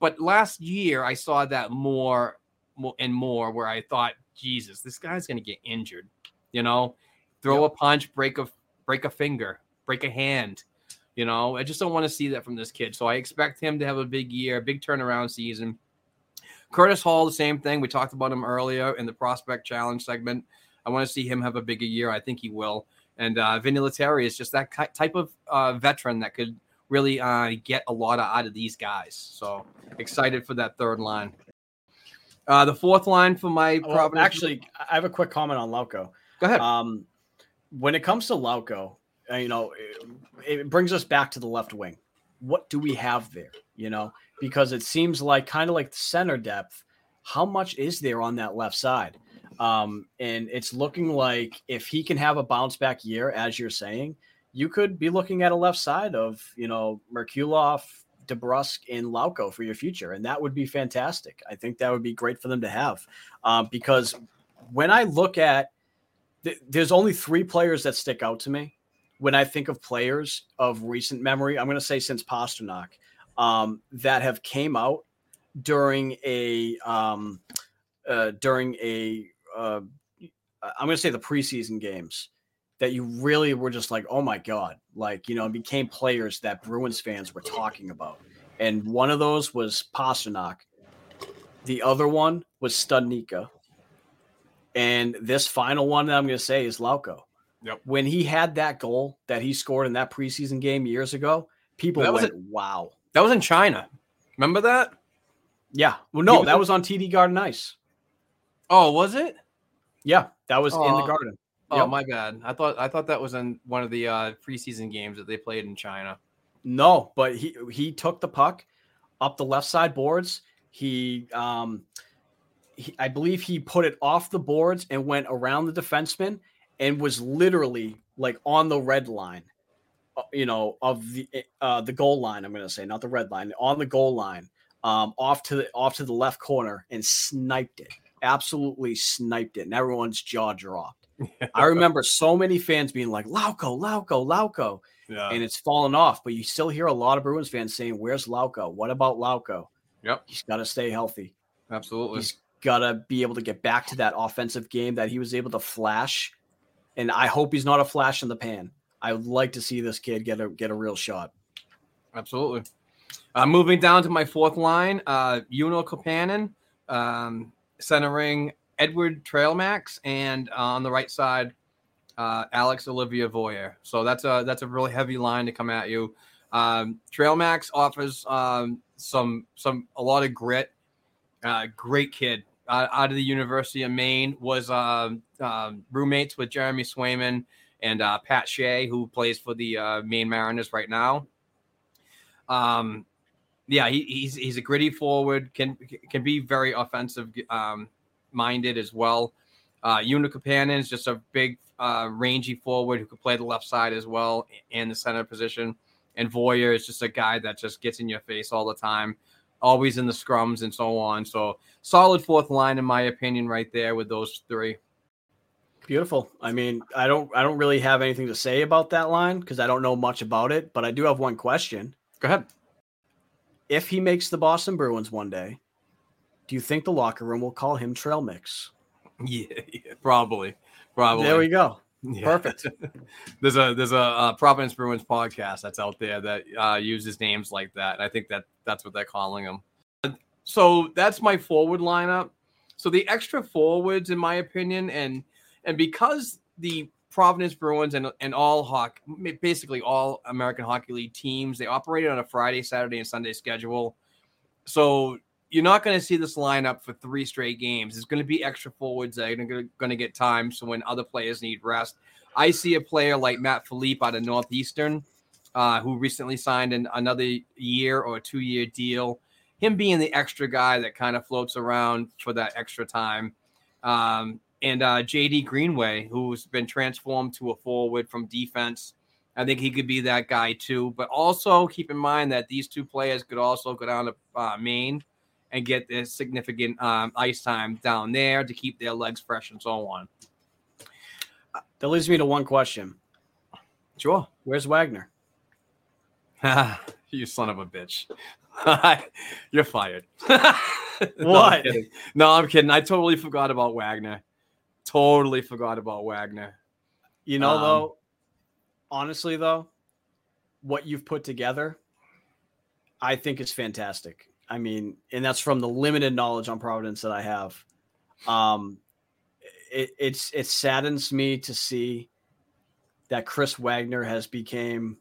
But last year, I saw that more, more and more, where I thought, Jesus, this guy's going to get injured. You know, throw a punch, break a break a finger, break a hand. You know, I just don't want to see that from this kid. So I expect him to have a big year, big turnaround season. Curtis Hall, the same thing. We talked about him earlier in the prospect challenge segment. I want to see him have a bigger year. I think he will. And uh, Vinny Lettieri is just that type of uh, veteran that could really uh, get a lot out of these guys. So excited for that third line. Uh, the fourth line for my Well, Providence. actually, I have a quick comment on Lauko. go ahead. Um, when it comes to Lauko, uh, you know, it, it brings us back to the left wing. What do we have there? You know, because it seems like kind of like the center depth. How much is there on that left side? Um, and it's looking like if he can have a bounce back year, as you're saying, you could be looking at a left side of you know Merkulov, DeBrusk, and Lauko for your future, and that would be fantastic. I think that would be great for them to have, um, because when I look at th- there's only three players that stick out to me when I think of players of recent memory. I'm going to say since Pastrnak um, that have came out during a um, uh, during a uh, I'm going to say the preseason games that you really were just like, oh my god, like you know, became players that Bruins fans were talking about. And one of those was Pastrnak. The other one was Studnicka. And this final one that I'm going to say is Lauko. Yep. When he had that goal that he scored in that preseason game years ago, people That was went, "Wow." that was in China. Remember that? Yeah. Well, no, was that in- was on TD Garden Ice. Oh, was it? Yeah, that was in the. Garden. Oh, Yep. my bad. I thought I thought that was in one of the uh, preseason games that they played in China. No, but he he took the puck up the left side boards. He um he, I believe he put it off the boards and went around the defenseman and was literally like on the red line. uh, You know, of the uh the goal line, I'm going to say, not the red line, on the goal line. Um off to the off to the left corner and sniped it. Absolutely sniped it. And everyone's jaw dropped. I remember so many fans being like, Lauko, Lauko, Lauko Yeah. and it's fallen off. But you still hear a lot of Bruins fans saying, "Where's Lauko? What about Lauko? Yep. He's got to stay healthy. Absolutely. He's got to be able to get back to that offensive game that he was able to flash. And I hope he's not a flash in the pan. I would like to see this kid get a get a real shot. Absolutely. Uh, moving down to my fourth line, uh, Joona Koppanen, um, centering Edward Tralmaks, and uh, on the right side, uh, Alex-Olivier Voyer. So that's a that's a really heavy line to come at you. Um, Tralmaks offers um, some some a lot of grit. Uh, great kid out of the University of Maine. Was um, um, roommates with Jeremy Swayman and uh, Pat Shea, who plays for the uh, Maine Mariners right now. Um, yeah, he, he's he's a gritty forward. Can can be very offensive um, minded as well. Uh, Joona Koppanen is just a big, uh, rangy forward who can play the left side as well and the center position. And Voyer is just a guy that just gets in your face all the time, always in the scrums and so on. So solid fourth line in my opinion, right there with those three. Beautiful. I mean, I don't I don't really have anything to say about that line because I don't know much about it, but I do have one question. Go ahead. If he makes the Boston Bruins one day, do you think the locker room will call him Trail Mix? Yeah, yeah probably, probably. There we go. Yeah. Perfect. there's a there's a uh, Providence Bruins podcast that's out there that uh, uses names like that, and I think that that's what they're calling them. So that's my forward lineup. So the extra forwards, in my opinion, and and because the Providence Bruins and and all hockey, basically all American Hockey League teams, they operate on a Friday, Saturday, and Sunday schedule. So you're not going to see this lineup for three straight games. There's going to be extra forwards that are going to get time. So when other players need rest, I see a player like Matt Filipe out of Northeastern, uh, who recently signed an, another year or a two year deal. Him being the extra guy that kind of floats around for that extra time. Um, and uh, JD Greenway, who's been transformed to a forward from defense. I think he could be that guy too. But also keep in mind that these two players could also go down to uh, Maine and get this significant um, ice time down there to keep their legs fresh and so on. That leads me to one question. Sure. Where's Wagner? you son of a bitch. You're fired. no, I'm What? No, I'm kidding. I totally forgot about Wagner. Totally forgot about Wagner. You know, Um, though, honestly, though, what you've put together, I think is fantastic. I mean, and that's from the limited knowledge on Providence that I have. Um, it, it's it saddens me to see that Chris Wagner has became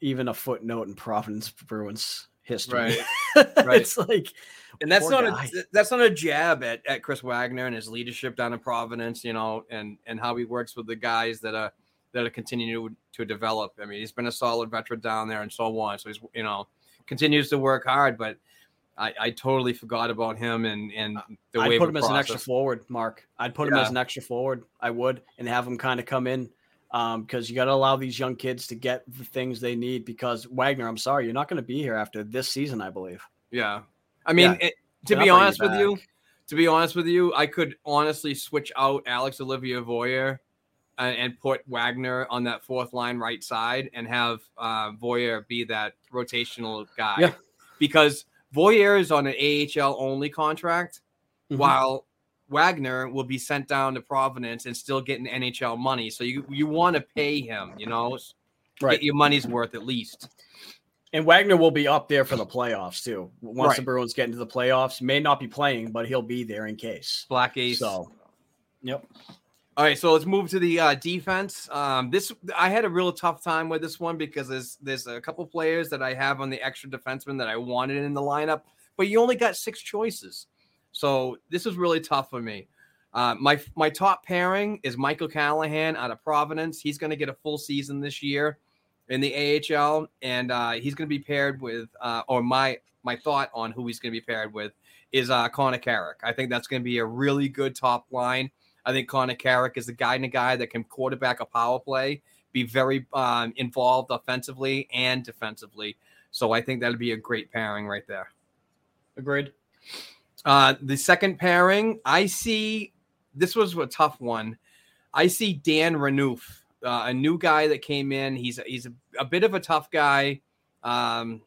even a footnote in Providence Bruins history. Right. Right. it's like, And that's Poor not guy. a that's not a jab at, at Chris Wagner and his leadership down in Providence, you know, and and how he works with the guys that are that are continuing to, to develop. I mean, he's been a solid veteran down there and so on. So he's you know continues to work hard, but I, I totally forgot about him and and the I'd put him as an extra forward, Mark. I'd put him as an extra forward. I would, and have him kind of come in um, because you got to allow these young kids to get the things they need. Because Wagner, I'm sorry, you're not going to be here after this season, I believe. Yeah. I mean, Yeah. it, to be honest you with you, to be honest with you, I could honestly switch out Alex-Olivier Voyer and, and put Wagner on that fourth line right side and have uh, Voyer be that rotational guy. Yeah. Because Voyer is on an AHL only contract, Mhm. while Wagner will be sent down to Providence and still getting NHL money. So you you want to pay him, you know, Right. get your money's worth at least. And Wagner will be up there for the playoffs too. Once the Bruins get into the playoffs, may not be playing, but he'll be there in case. Black Ace. So, yep. All right, so let's move to the uh, defense. Um, this I had a real tough time with this one because there's there's a couple players that I have on the extra defenseman that I wanted in the lineup, but you only got six choices, so this is really tough for me. Uh, my my top pairing is Michael Callahan out of Providence. He's going to get a full season this year in the AHL, and uh, he's going to be paired with, uh, or my my thought on who he's going to be paired with is uh, Connor Carrick. I think that's going to be a really good top line. I think Connor Carrick is the guy and a guy that can quarterback a power play, be very um, involved offensively and defensively. So I think that'd be a great pairing right there. Agreed. Uh, the second pairing, I see this was a tough one. I see Dan Renouf, uh, a new guy that came in. He's he's a, a bit of a tough guy, um,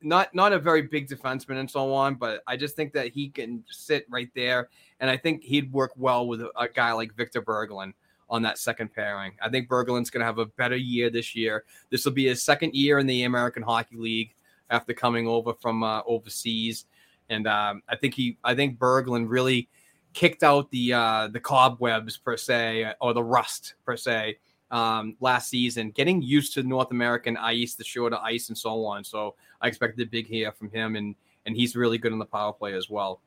not not a very big defenseman and so on. But I just think that he can sit right there, and I think he'd work well with a, a guy like Victor Berglund on that second pairing. I think Berglund's going to have a better year this year. This will be his second year in the American Hockey League after coming over from uh, overseas, and um, I think he, I think Berglund really kicked out the uh, the cobwebs per se or the rust per se um, last season, getting used to North American ice, the shorter ice, and so on. So I expected a big year from him, and and he's really good on the power play as well.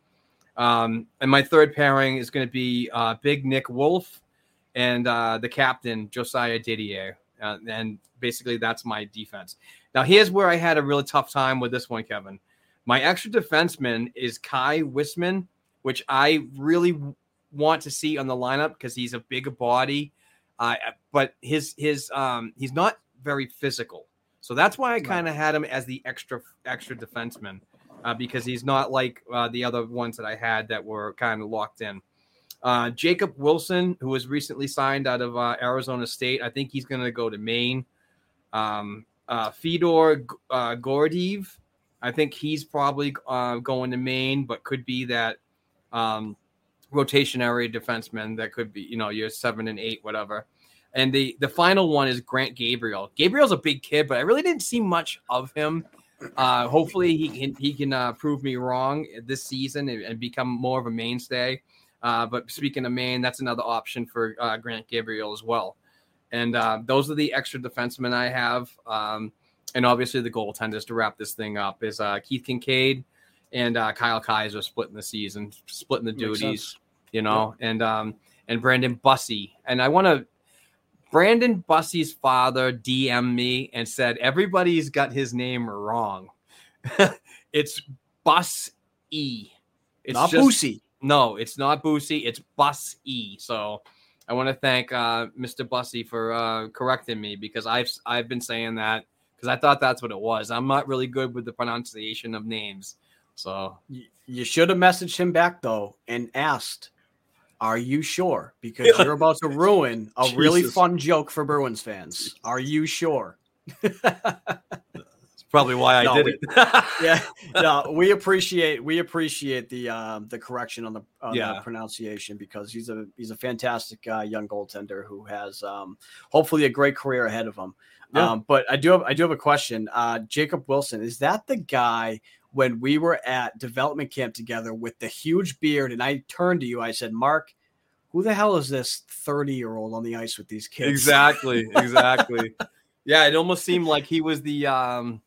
Um, and my third pairing is going to be uh, Big Nick Wolff and uh, the captain Josiah Didier, uh, and basically that's my defense. Now here's where I had a really tough time with this one, Kevin. My extra defenseman is Kai Wissmann, which I really want to see on the lineup because he's a bigger body, uh, but his his um, he's not very physical. So that's why I kind of had him as the extra extra defenseman uh, because he's not like uh, the other ones that I had that were kind of locked in. Uh, Jacob Wilson, who was recently signed out of uh, Arizona State, I think he's going to go to Maine. Um, uh, Fedor uh, Gordeev, I think he's probably uh, going to Maine, but could be that um, rotationary defenseman that could be, you know, you're seven and eight, whatever. And the the final one is Grant Gabriel. Gabriel's a big kid, but I really didn't see much of him. Uh, hopefully, he can he can uh, prove me wrong this season and, and become more of a mainstay. Uh, but speaking of Maine, that's another option for uh, Grant Gabriel as well. And uh, those are the extra defensemen I have. Um, and obviously, the goaltenders to wrap this thing up is uh, Keith Kinkaid and uh, Kyle Keyser splitting the season, splitting the duties, you know, and um, and Brandon Bussi. And I want to. Brandon Bussi's father DM me and said everybody's got his name wrong. it's Bus E. It's Not just- Boosie. no, it's not Boosie. It's Bus E. So I want to thank uh, Mr. Bussi for uh, correcting me because I've I've been saying that because I thought that's what it was. I'm not really good with the pronunciation of names. So You, you should have messaged him back though and asked Are you sure? Because you're about to ruin a really fun joke for Bruins fans. Are you sure? That's probably why I No, did we- it. yeah, no, we appreciate we appreciate the um, the correction on the on Yeah. the pronunciation because he's a he's a fantastic uh, young goaltender who has um, hopefully a great career ahead of him. Yeah. Um, but I do have I do have a question. Uh, Jacob Wilson is that the guy when we were at development camp together with the huge beard? And I turned to you, I said, Mark, who the hell is this thirty year old on the ice with these kids? Exactly, exactly. yeah, it almost seemed like he was the um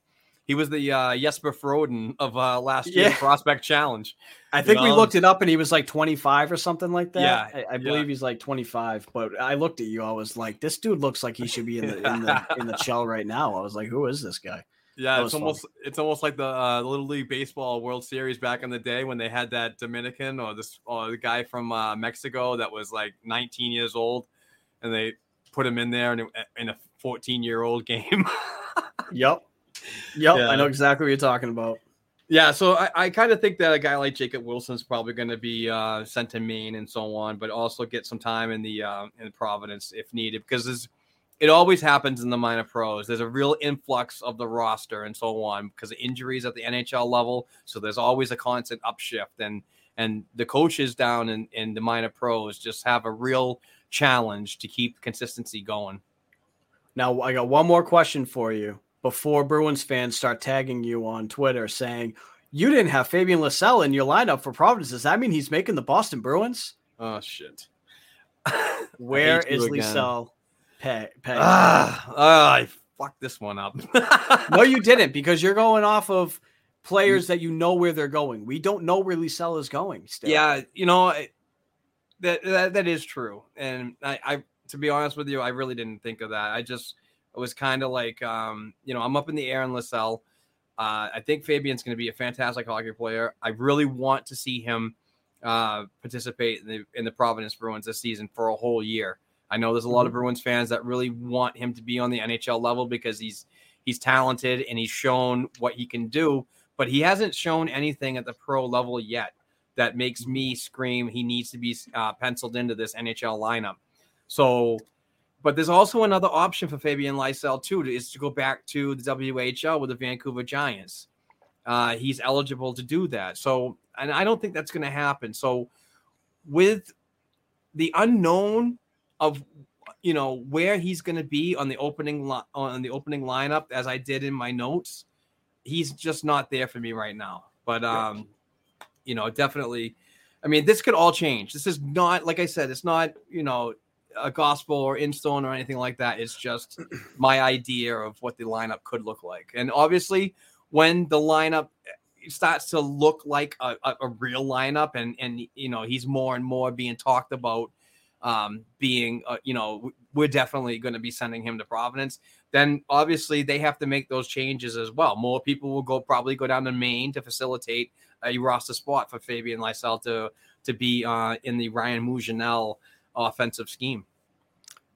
he was the uh Jesper Froden of uh last year's Yeah. prospect challenge. I think we know? looked it up and he was like 25 or something like that. Yeah, I, I yeah. believe he's like 25. But I looked at you, I was like, this dude looks like he should be in the in the in the shell right now. I was like, who is this guy? Yeah, it's almost it's almost like the uh, Little League Baseball World Series back in the day when they had that Dominican or this or the guy from uh, Mexico that was like 19 years old, and they put him in there in a, in a 14 year old game. Yep. Yep. Yeah. I know exactly what you're talking about. Yeah, so I, I kind of think that a guy like Jacob Wilson's probably going to be uh, sent to Maine and so on, but also get some time in the uh, in Providence if needed because there's, it always happens in the minor pros. There's a real influx of the roster and so on because of injuries at the NHL level. So there's always a constant upshift, and and the coaches down in, in the minor pros just have a real challenge to keep consistency going. Now I got one more question for you before Bruins fans start tagging you on Twitter saying you didn't have Fabian Lysell in your lineup for Providence. Does that mean he's making the Boston Bruins? Oh shit! Where is you again. Lysell Ah, ah, I fucked this one up. no, you didn't because you're going off of players that you know where they're going. We don't know where Lysell is going. Still. Yeah, you know that that, that is true, and I, I to be honest with you, I really didn't think of that. I just it was kind of like um, you know I'm up in the air in Lysell. Uh, I think Fabian's going to be a fantastic hockey player. I really want to see him uh, participate in the in the Providence Bruins this season for a whole year. I know there's a lot of Bruins fans that really want him to be on the NHL level because he's he's talented and he's shown what he can do, but he hasn't shown anything at the pro level yet that makes me scream he needs to be uh, penciled into this NHL lineup. So, but there's also another option for Fabian Lysell too, is to go back to the WHL with the Vancouver Giants. Uh, he's eligible to do that. So, and I don't think that's going to happen. So, with the unknown of you know where he's going to be on the opening li- on the opening lineup, as I did in my notes, he's just not there for me right now. But um, you know, definitely. I mean, this could all change. This is not, like I said, it's not, you know, a gospel or in stone or anything like that. It's just my idea of what the lineup could look like. And obviously, when the lineup starts to look like a, a, a real lineup and, and, you know, he's more and more being talked about um, being, uh, you know, we're definitely going to be sending him to Providence. Then obviously they have to make those changes as well. More people will go probably go down to Maine to facilitate a roster spot for Fabian Lysell to to be uh, in the Ryan Mougenel offensive scheme.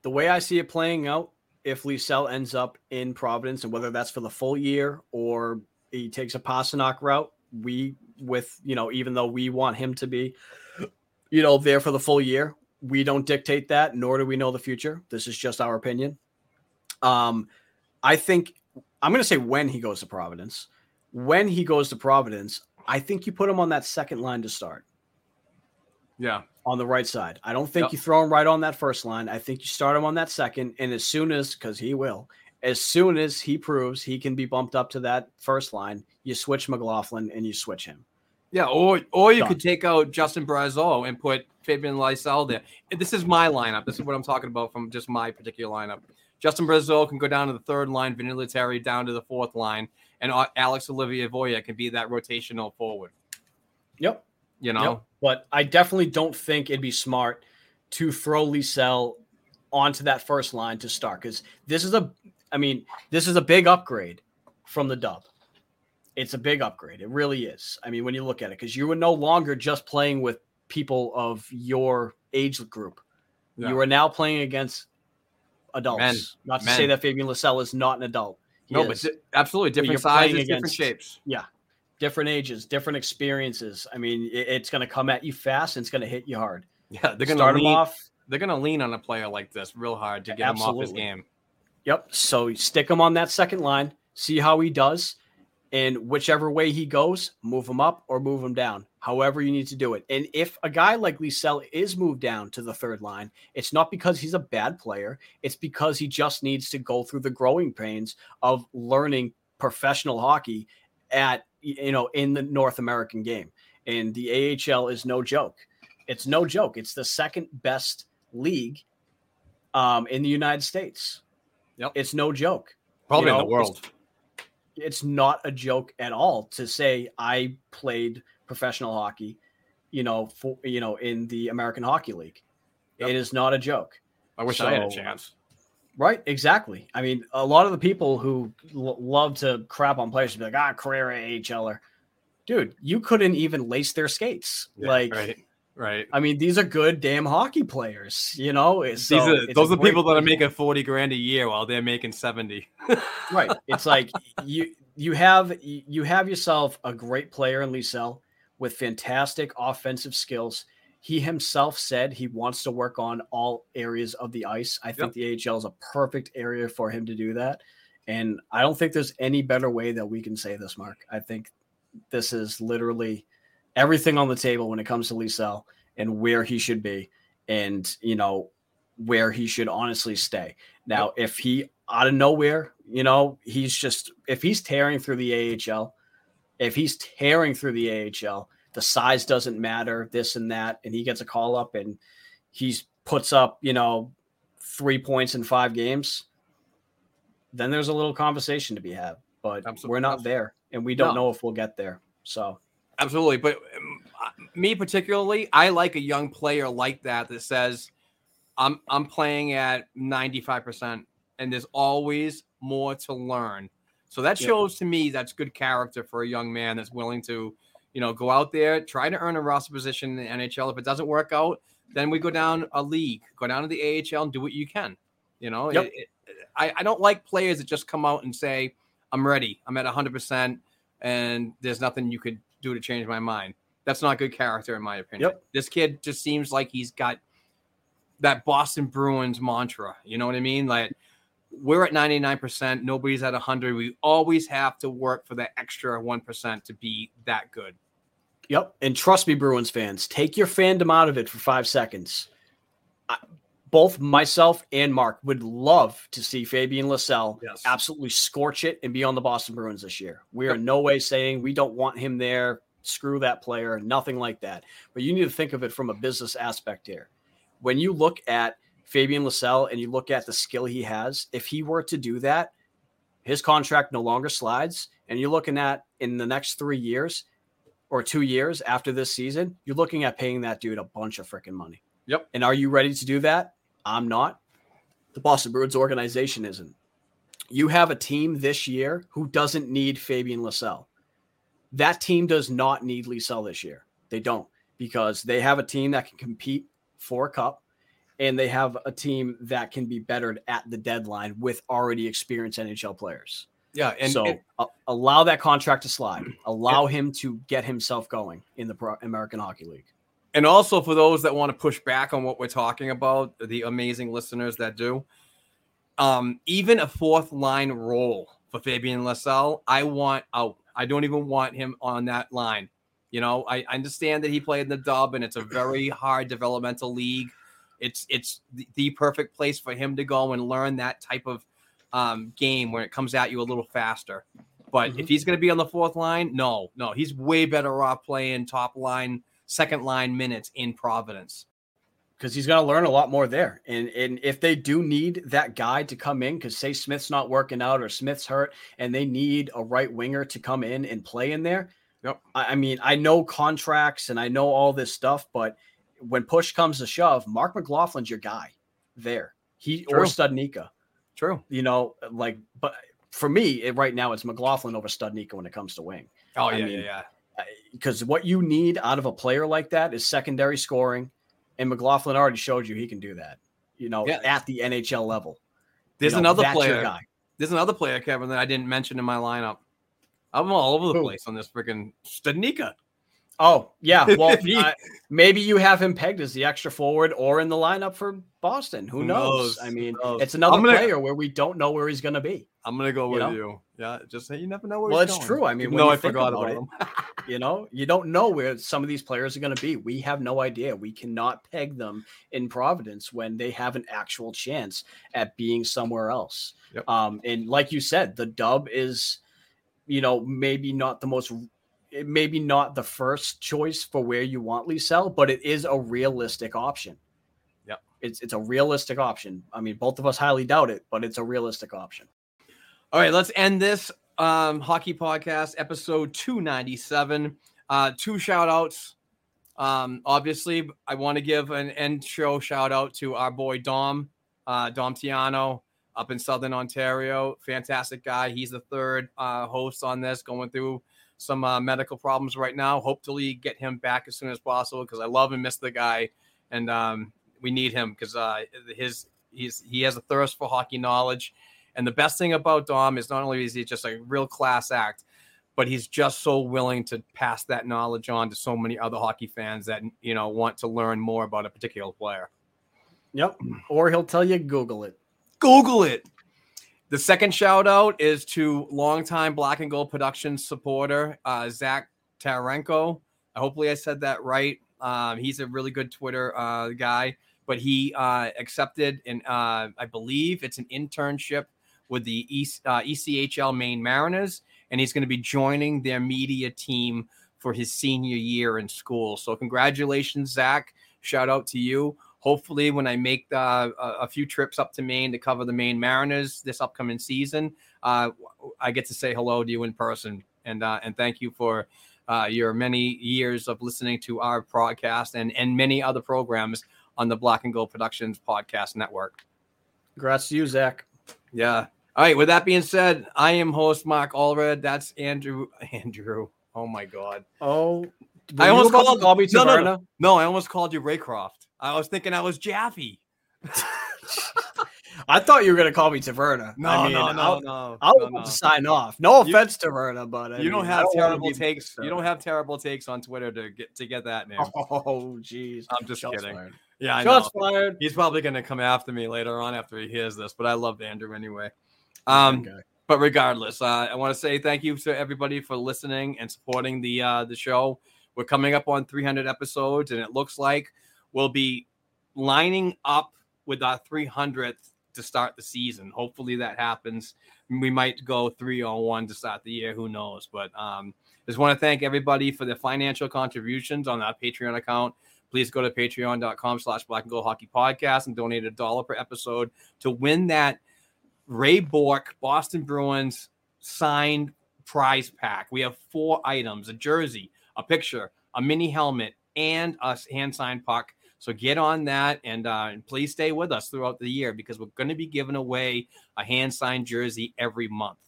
the way I see it playing out, if Lysell ends up in Providence, and whether that's for the full year or he takes a Pastrnak route, we with you know, even though we want him to be, you know, there for the full year, we don't dictate that, nor do we know the future. This is just our opinion. Um, I think I'm going to say when he goes to Providence. When he goes to Providence, I think you put him on that second line to start Yeah, on the right side. I don't think Yep. you throw him right on that first line. I think you start him on that second. And as soon as, because he will, as soon as he proves he can be bumped up to that first line, you switch McLaughlin and you switch him. Yeah. Or or you Done. could take out Justin Brazeau and put Fabian Lysell there. This is my lineup. This is what I'm talking about from just my particular lineup. Justin Brazeau can go down to the third line, Vinni Lettieri down to the fourth line, and Alex-Olivier Voyer can be that rotational forward. Yep. You know, Yep. But I definitely don't think it'd be smart to throw Lysell onto that first line to start because this is a, I mean, this is a big upgrade from the dub. It's a big upgrade. It really is. I mean, when you look at it, because you were no longer just playing with people of your age group. Yeah. You are now playing against adults. Men. Not to Men. say that Fabian Lysell is not an adult. He no, is. but absolutely different sizes, different shapes. Yeah. Different ages, different experiences. I mean, it- it's going to come at you fast and it's going to hit you hard. Yeah, they're start him lean, off. They're gonna lean on a player like this real hard to get him off his game. Yep. So stick him on that second line, see how he does, and whichever way he goes, move him up or move him down. However, you need to do it. And if a guy like Lysell is moved down to the third line, it's not because he's a bad player. It's because he just needs to go through the growing pains of learning professional hockey at you know in the North American game. And the AHL is no joke. It's no joke. It's the second best league um, in the United States. Yep. It's no joke. Probably You in the world. It's not a joke at all to say I played professional hockey, you know, for you know, in the American Hockey League. Yep. It is not a joke. I wish I had a chance. Right, exactly. I mean, a lot of the people who l- love to crap on players be like, ah, career AHLer. Dude, you couldn't even lace their skates. Yeah, like, right, right. I mean, these are good damn hockey players, you know? These so are those are people that are making forty grand a year while they're making seventy. right. It's like you you have you have yourself a great player in Lysell with fantastic offensive skills. He himself said he wants to work on all areas of the ice. I think the AHL is a perfect area for him to do that. And I don't think there's any better way that we can say this, Mark. I think this is literally everything on the table when it comes to Lysell and where he should be and, you know, where he should honestly stay. Now, if he out of nowhere, you know, he's just if he's tearing through the AHL, if he's tearing through the AHL, the size doesn't matter, this and that, and he gets a call up and he's puts up, you know, three points in five games, then there's a little conversation to be had. But Absol- we're not there, and we don't No. know if we'll get there. So Absolutely, but um, me particularly, I like a young player like that that says, "I'm I'm playing at 95 percent, and there's always more to learn." So that Yep. shows to me that's good character for a young man that's willing to, you know, go out there, try to earn a roster position in the NHL. If it doesn't work out, then we go down a league, go down to the AHL, and do what you can. You know, Yep. It- it- I, I don't like players that just come out and say, "I'm ready, I'm at 100 percent, and there's nothing you could do to change my mind." That's not good character, in my opinion. Yep. This kid just seems like he's got that Boston Bruins mantra. You know what I mean? Like we're at 99%, nobody's at 100. We always have to work for that extra 1% to be that good. Yep. And trust me, Bruins fans, take your fandom out of it for five seconds. I, both myself and Mark would love to see Fabian Lysell Yes. absolutely scorch it and be on the Boston Bruins this year. We are in no way saying we don't want him there. Screw that player, nothing like that. But you need to think of it from a business aspect here. When you look at Fabian Lysell and you look at the skill he has, if he were to do that, his contract no longer slides. And you're looking at in the next three years, or two years after this season, you're looking at paying that dude a bunch of freaking money. Yep. And are you ready to do that? I'm not. The Boston Bruins organization isn't. You have a team this year who doesn't need Fabian Lysell. That team does not need Lysell this year. They don't because they have a team that can compete for a cup and they have a team that can be bettered at the deadline with already experienced NHL players Yeah. And, so and- a- allow that contract to slide. Allow him to get himself going in the Pro- American Hockey League. And also for those that want to push back on what we're talking about, the amazing listeners that do, um, even a fourth line role for Fabian Lysell, I want out. I don't even want him on that line. You know, I, understand that he played in the dub and it's a very hard developmental league. It's it's the, perfect place for him to go and learn that type of um, game where it comes at you a little faster. But if he's going to be on the fourth line, no, no, he's way better off playing top line, second line minutes in Providence. because he's going to learn a lot more there. And and if they do need that guy to come in, because say Smith's not working out or Smith's hurt, and they need a right winger to come in and play in there. Yep. I, I mean, I know contracts and I know all this stuff, but when push comes to shove, Mark McLaughlin's your guy there. He or True. Studnicka. True. You know, like, but for me, it, right now it's McLaughlin over Studnicka when it comes to wing. Oh I yeah, mean, yeah, yeah. Because what you need out of a player like that is secondary scoring, and McLaughlin already showed you he can do that. You know, Yeah. at the NHL level. There's You know, another player. guy. There's another player, Kevin, that I didn't mention in my lineup. I'm all over the place on this freaking Studnicka. Oh yeah, well uh, maybe you have him pegged as the extra forward or in the lineup for Boston. Who, Who knows? knows? I mean, knows? it's another gonna- player where we don't know where he's going to be. I'm gonna go You with know? you. Yeah, just say you never know where. Well, he's it's going. true. I mean, Even when though you I forgot about about it, him. you know, you don't know where some of these players are going to be. We have no idea. We cannot peg them in Providence when they have an actual chance at being somewhere else. Yep. Um, and like you said, the dub is, you know, maybe not the most, maybe not the first choice for where you want Lysell, but it is a realistic option. Yep. It's it's a realistic option. I mean, both of us highly doubt it, but it's a realistic option. All right, let's end this um, hockey podcast episode 297. Uh, two shout outs. Um, obviously, I want to give an end show shout out to our boy Dom, uh, Dom Tiano up in Southern Ontario. Fantastic guy. He's the third uh, host on this, going through some uh, medical problems right now. Hopefully, get him back as soon as possible because I love and miss the guy, and um, we need him because uh, his he's he has a thirst for hockey knowledge. And the best thing about Dom is not only is he just a real class act, but he's just so willing to pass that knowledge on to so many other hockey fans that you know want to learn more about a particular player. Yep. Or he'll tell you Google it. Google it. The second shout out is to longtime Black and Gold Productions supporter, uh, Zach Tarenko. Hopefully, I said that right. Um, he's a really good Twitter uh, guy, but he uh, accepted, and uh, I believe it's an internship with the East, uh, ECHL Maine Mariners, and he's going to be joining their media team for his senior year in school. So, congratulations, Zach. Shout out to you. Hopefully, when I make uh, a, a few trips up to Maine to cover the Maine Mariners this upcoming season, uh, I get to say hello to you in person. And uh, and thank you for uh, your many years of listening to our podcast and and many other programs on the Black and Gold Productions podcast network. Congrats to you, Zach. Yeah. All right. With that being said, I am host Mark Allred. That's Andrew. Andrew. Oh my God. Oh, I almost called call me no, no, no, no. I almost called you Raycroft. I was thinking I was Jaffe. I thought you were going to call me Taverna. No, I mean, no, no, I'll, no. I'll no, no. to sign off. No You- offense, Taverna, but I you don't mean, I have wanna terrible takes. You don't have terrible takes on Twitter to get to get that name. Oh, jeez. I'm just Shots kidding. fired. Yeah, I Shots know. fired. He's probably going to come after me later on after he hears this, but I love Andrew anyway. Um, Okay. but regardless, uh, I want to say thank you to everybody for listening and supporting the uh, the show. We're coming up on 300 episodes, and it looks like we'll be lining up with our 300th to start the season. Hopefully that happens. We might go three on one to start the year. Who knows? But um, just want to thank everybody for their financial contributions on our Patreon account. Please go to patreon.com slash black and gold hockey podcast and donate a dollar per episode to win that Ray Bourque Boston Bruins signed prize pack. We have four items: a jersey, a picture, a mini helmet, and a hand signed puck. So get on that and, uh, and please stay with us throughout the year because we're going to be giving away a hand signed jersey every month.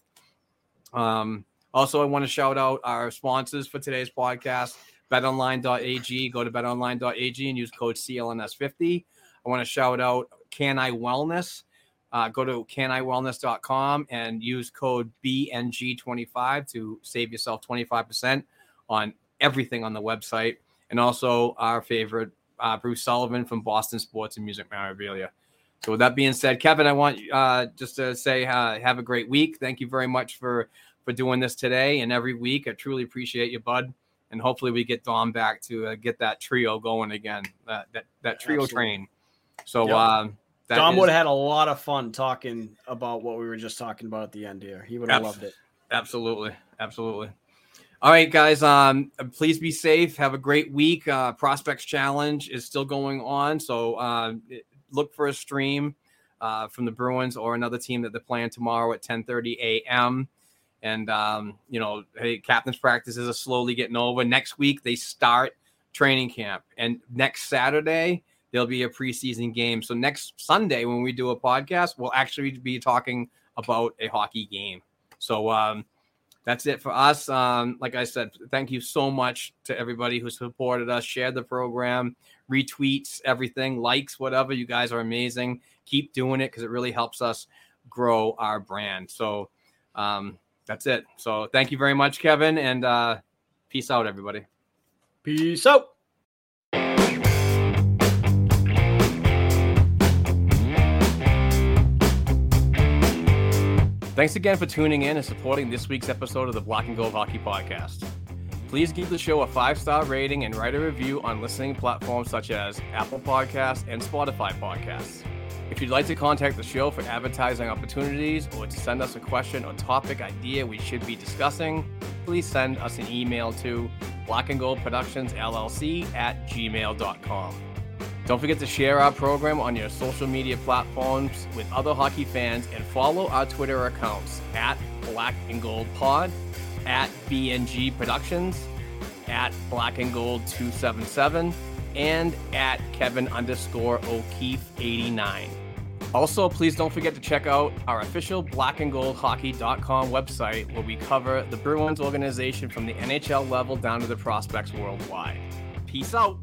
Um, also, I want to shout out our sponsors for today's podcast betonline.ag. Go to betonline.ag and use code CLNS50. I want to shout out Can I Wellness. Uh, go to caniwellness.com and use code BNG25 to save yourself 25% on everything on the website. And also our favorite, uh, Bruce Sullivan from Boston Sports and Music Memorabilia. So with that being said, Kevin, I want uh, just to say uh, have a great week. Thank you very much for for doing this today and every week. I truly appreciate you, bud. And hopefully we get Dom back to uh, get that trio going again. That that, that trio Absolutely. train. So Yep. um, that Dom is- would have had a lot of fun talking about what we were just talking about at the end here. He would have loved it. Absolutely, absolutely. All right, guys. Um, please be safe. Have a great week. Uh, Prospects Challenge is still going on, so uh, look for a stream uh, from the Bruins or another team that they're playing tomorrow at 10:30 a.m. And um, you know, hey, captain's practices are slowly getting over. Next week they start training camp, and next Saturday there'll be a preseason game. So next Sunday when we do a podcast, we'll actually be talking about a hockey game. So um, that's it for us. Um, like I said, thank you so much to everybody who supported us, shared the program, retweets, everything, likes, whatever. You guys are amazing. Keep doing it because it really helps us grow our brand. So um, that's it. So thank you very much, Kevin, and uh, peace out, everybody. Peace out. Thanks again for tuning in and supporting this week's episode of the Black and Gold Hockey Podcast. Please give the show a five star rating and write a review on listening platforms such as Apple Podcasts and Spotify Podcasts. If you'd like to contact the show for advertising opportunities or to send us a question or topic idea we should be discussing, please send us an email to black and gold productions llc at gmail.com. Don't forget to share our program on your social media platforms with other hockey fans and follow our Twitter accounts at Black and Gold Pod, at BNG Productions, at Black and Gold 277, and at Kevin underscore O'Keefe 89. Also, please don't forget to check out our official blackandgoldhockey.com website where we cover the Bruins organization from the NHL level down to the prospects worldwide. Peace out.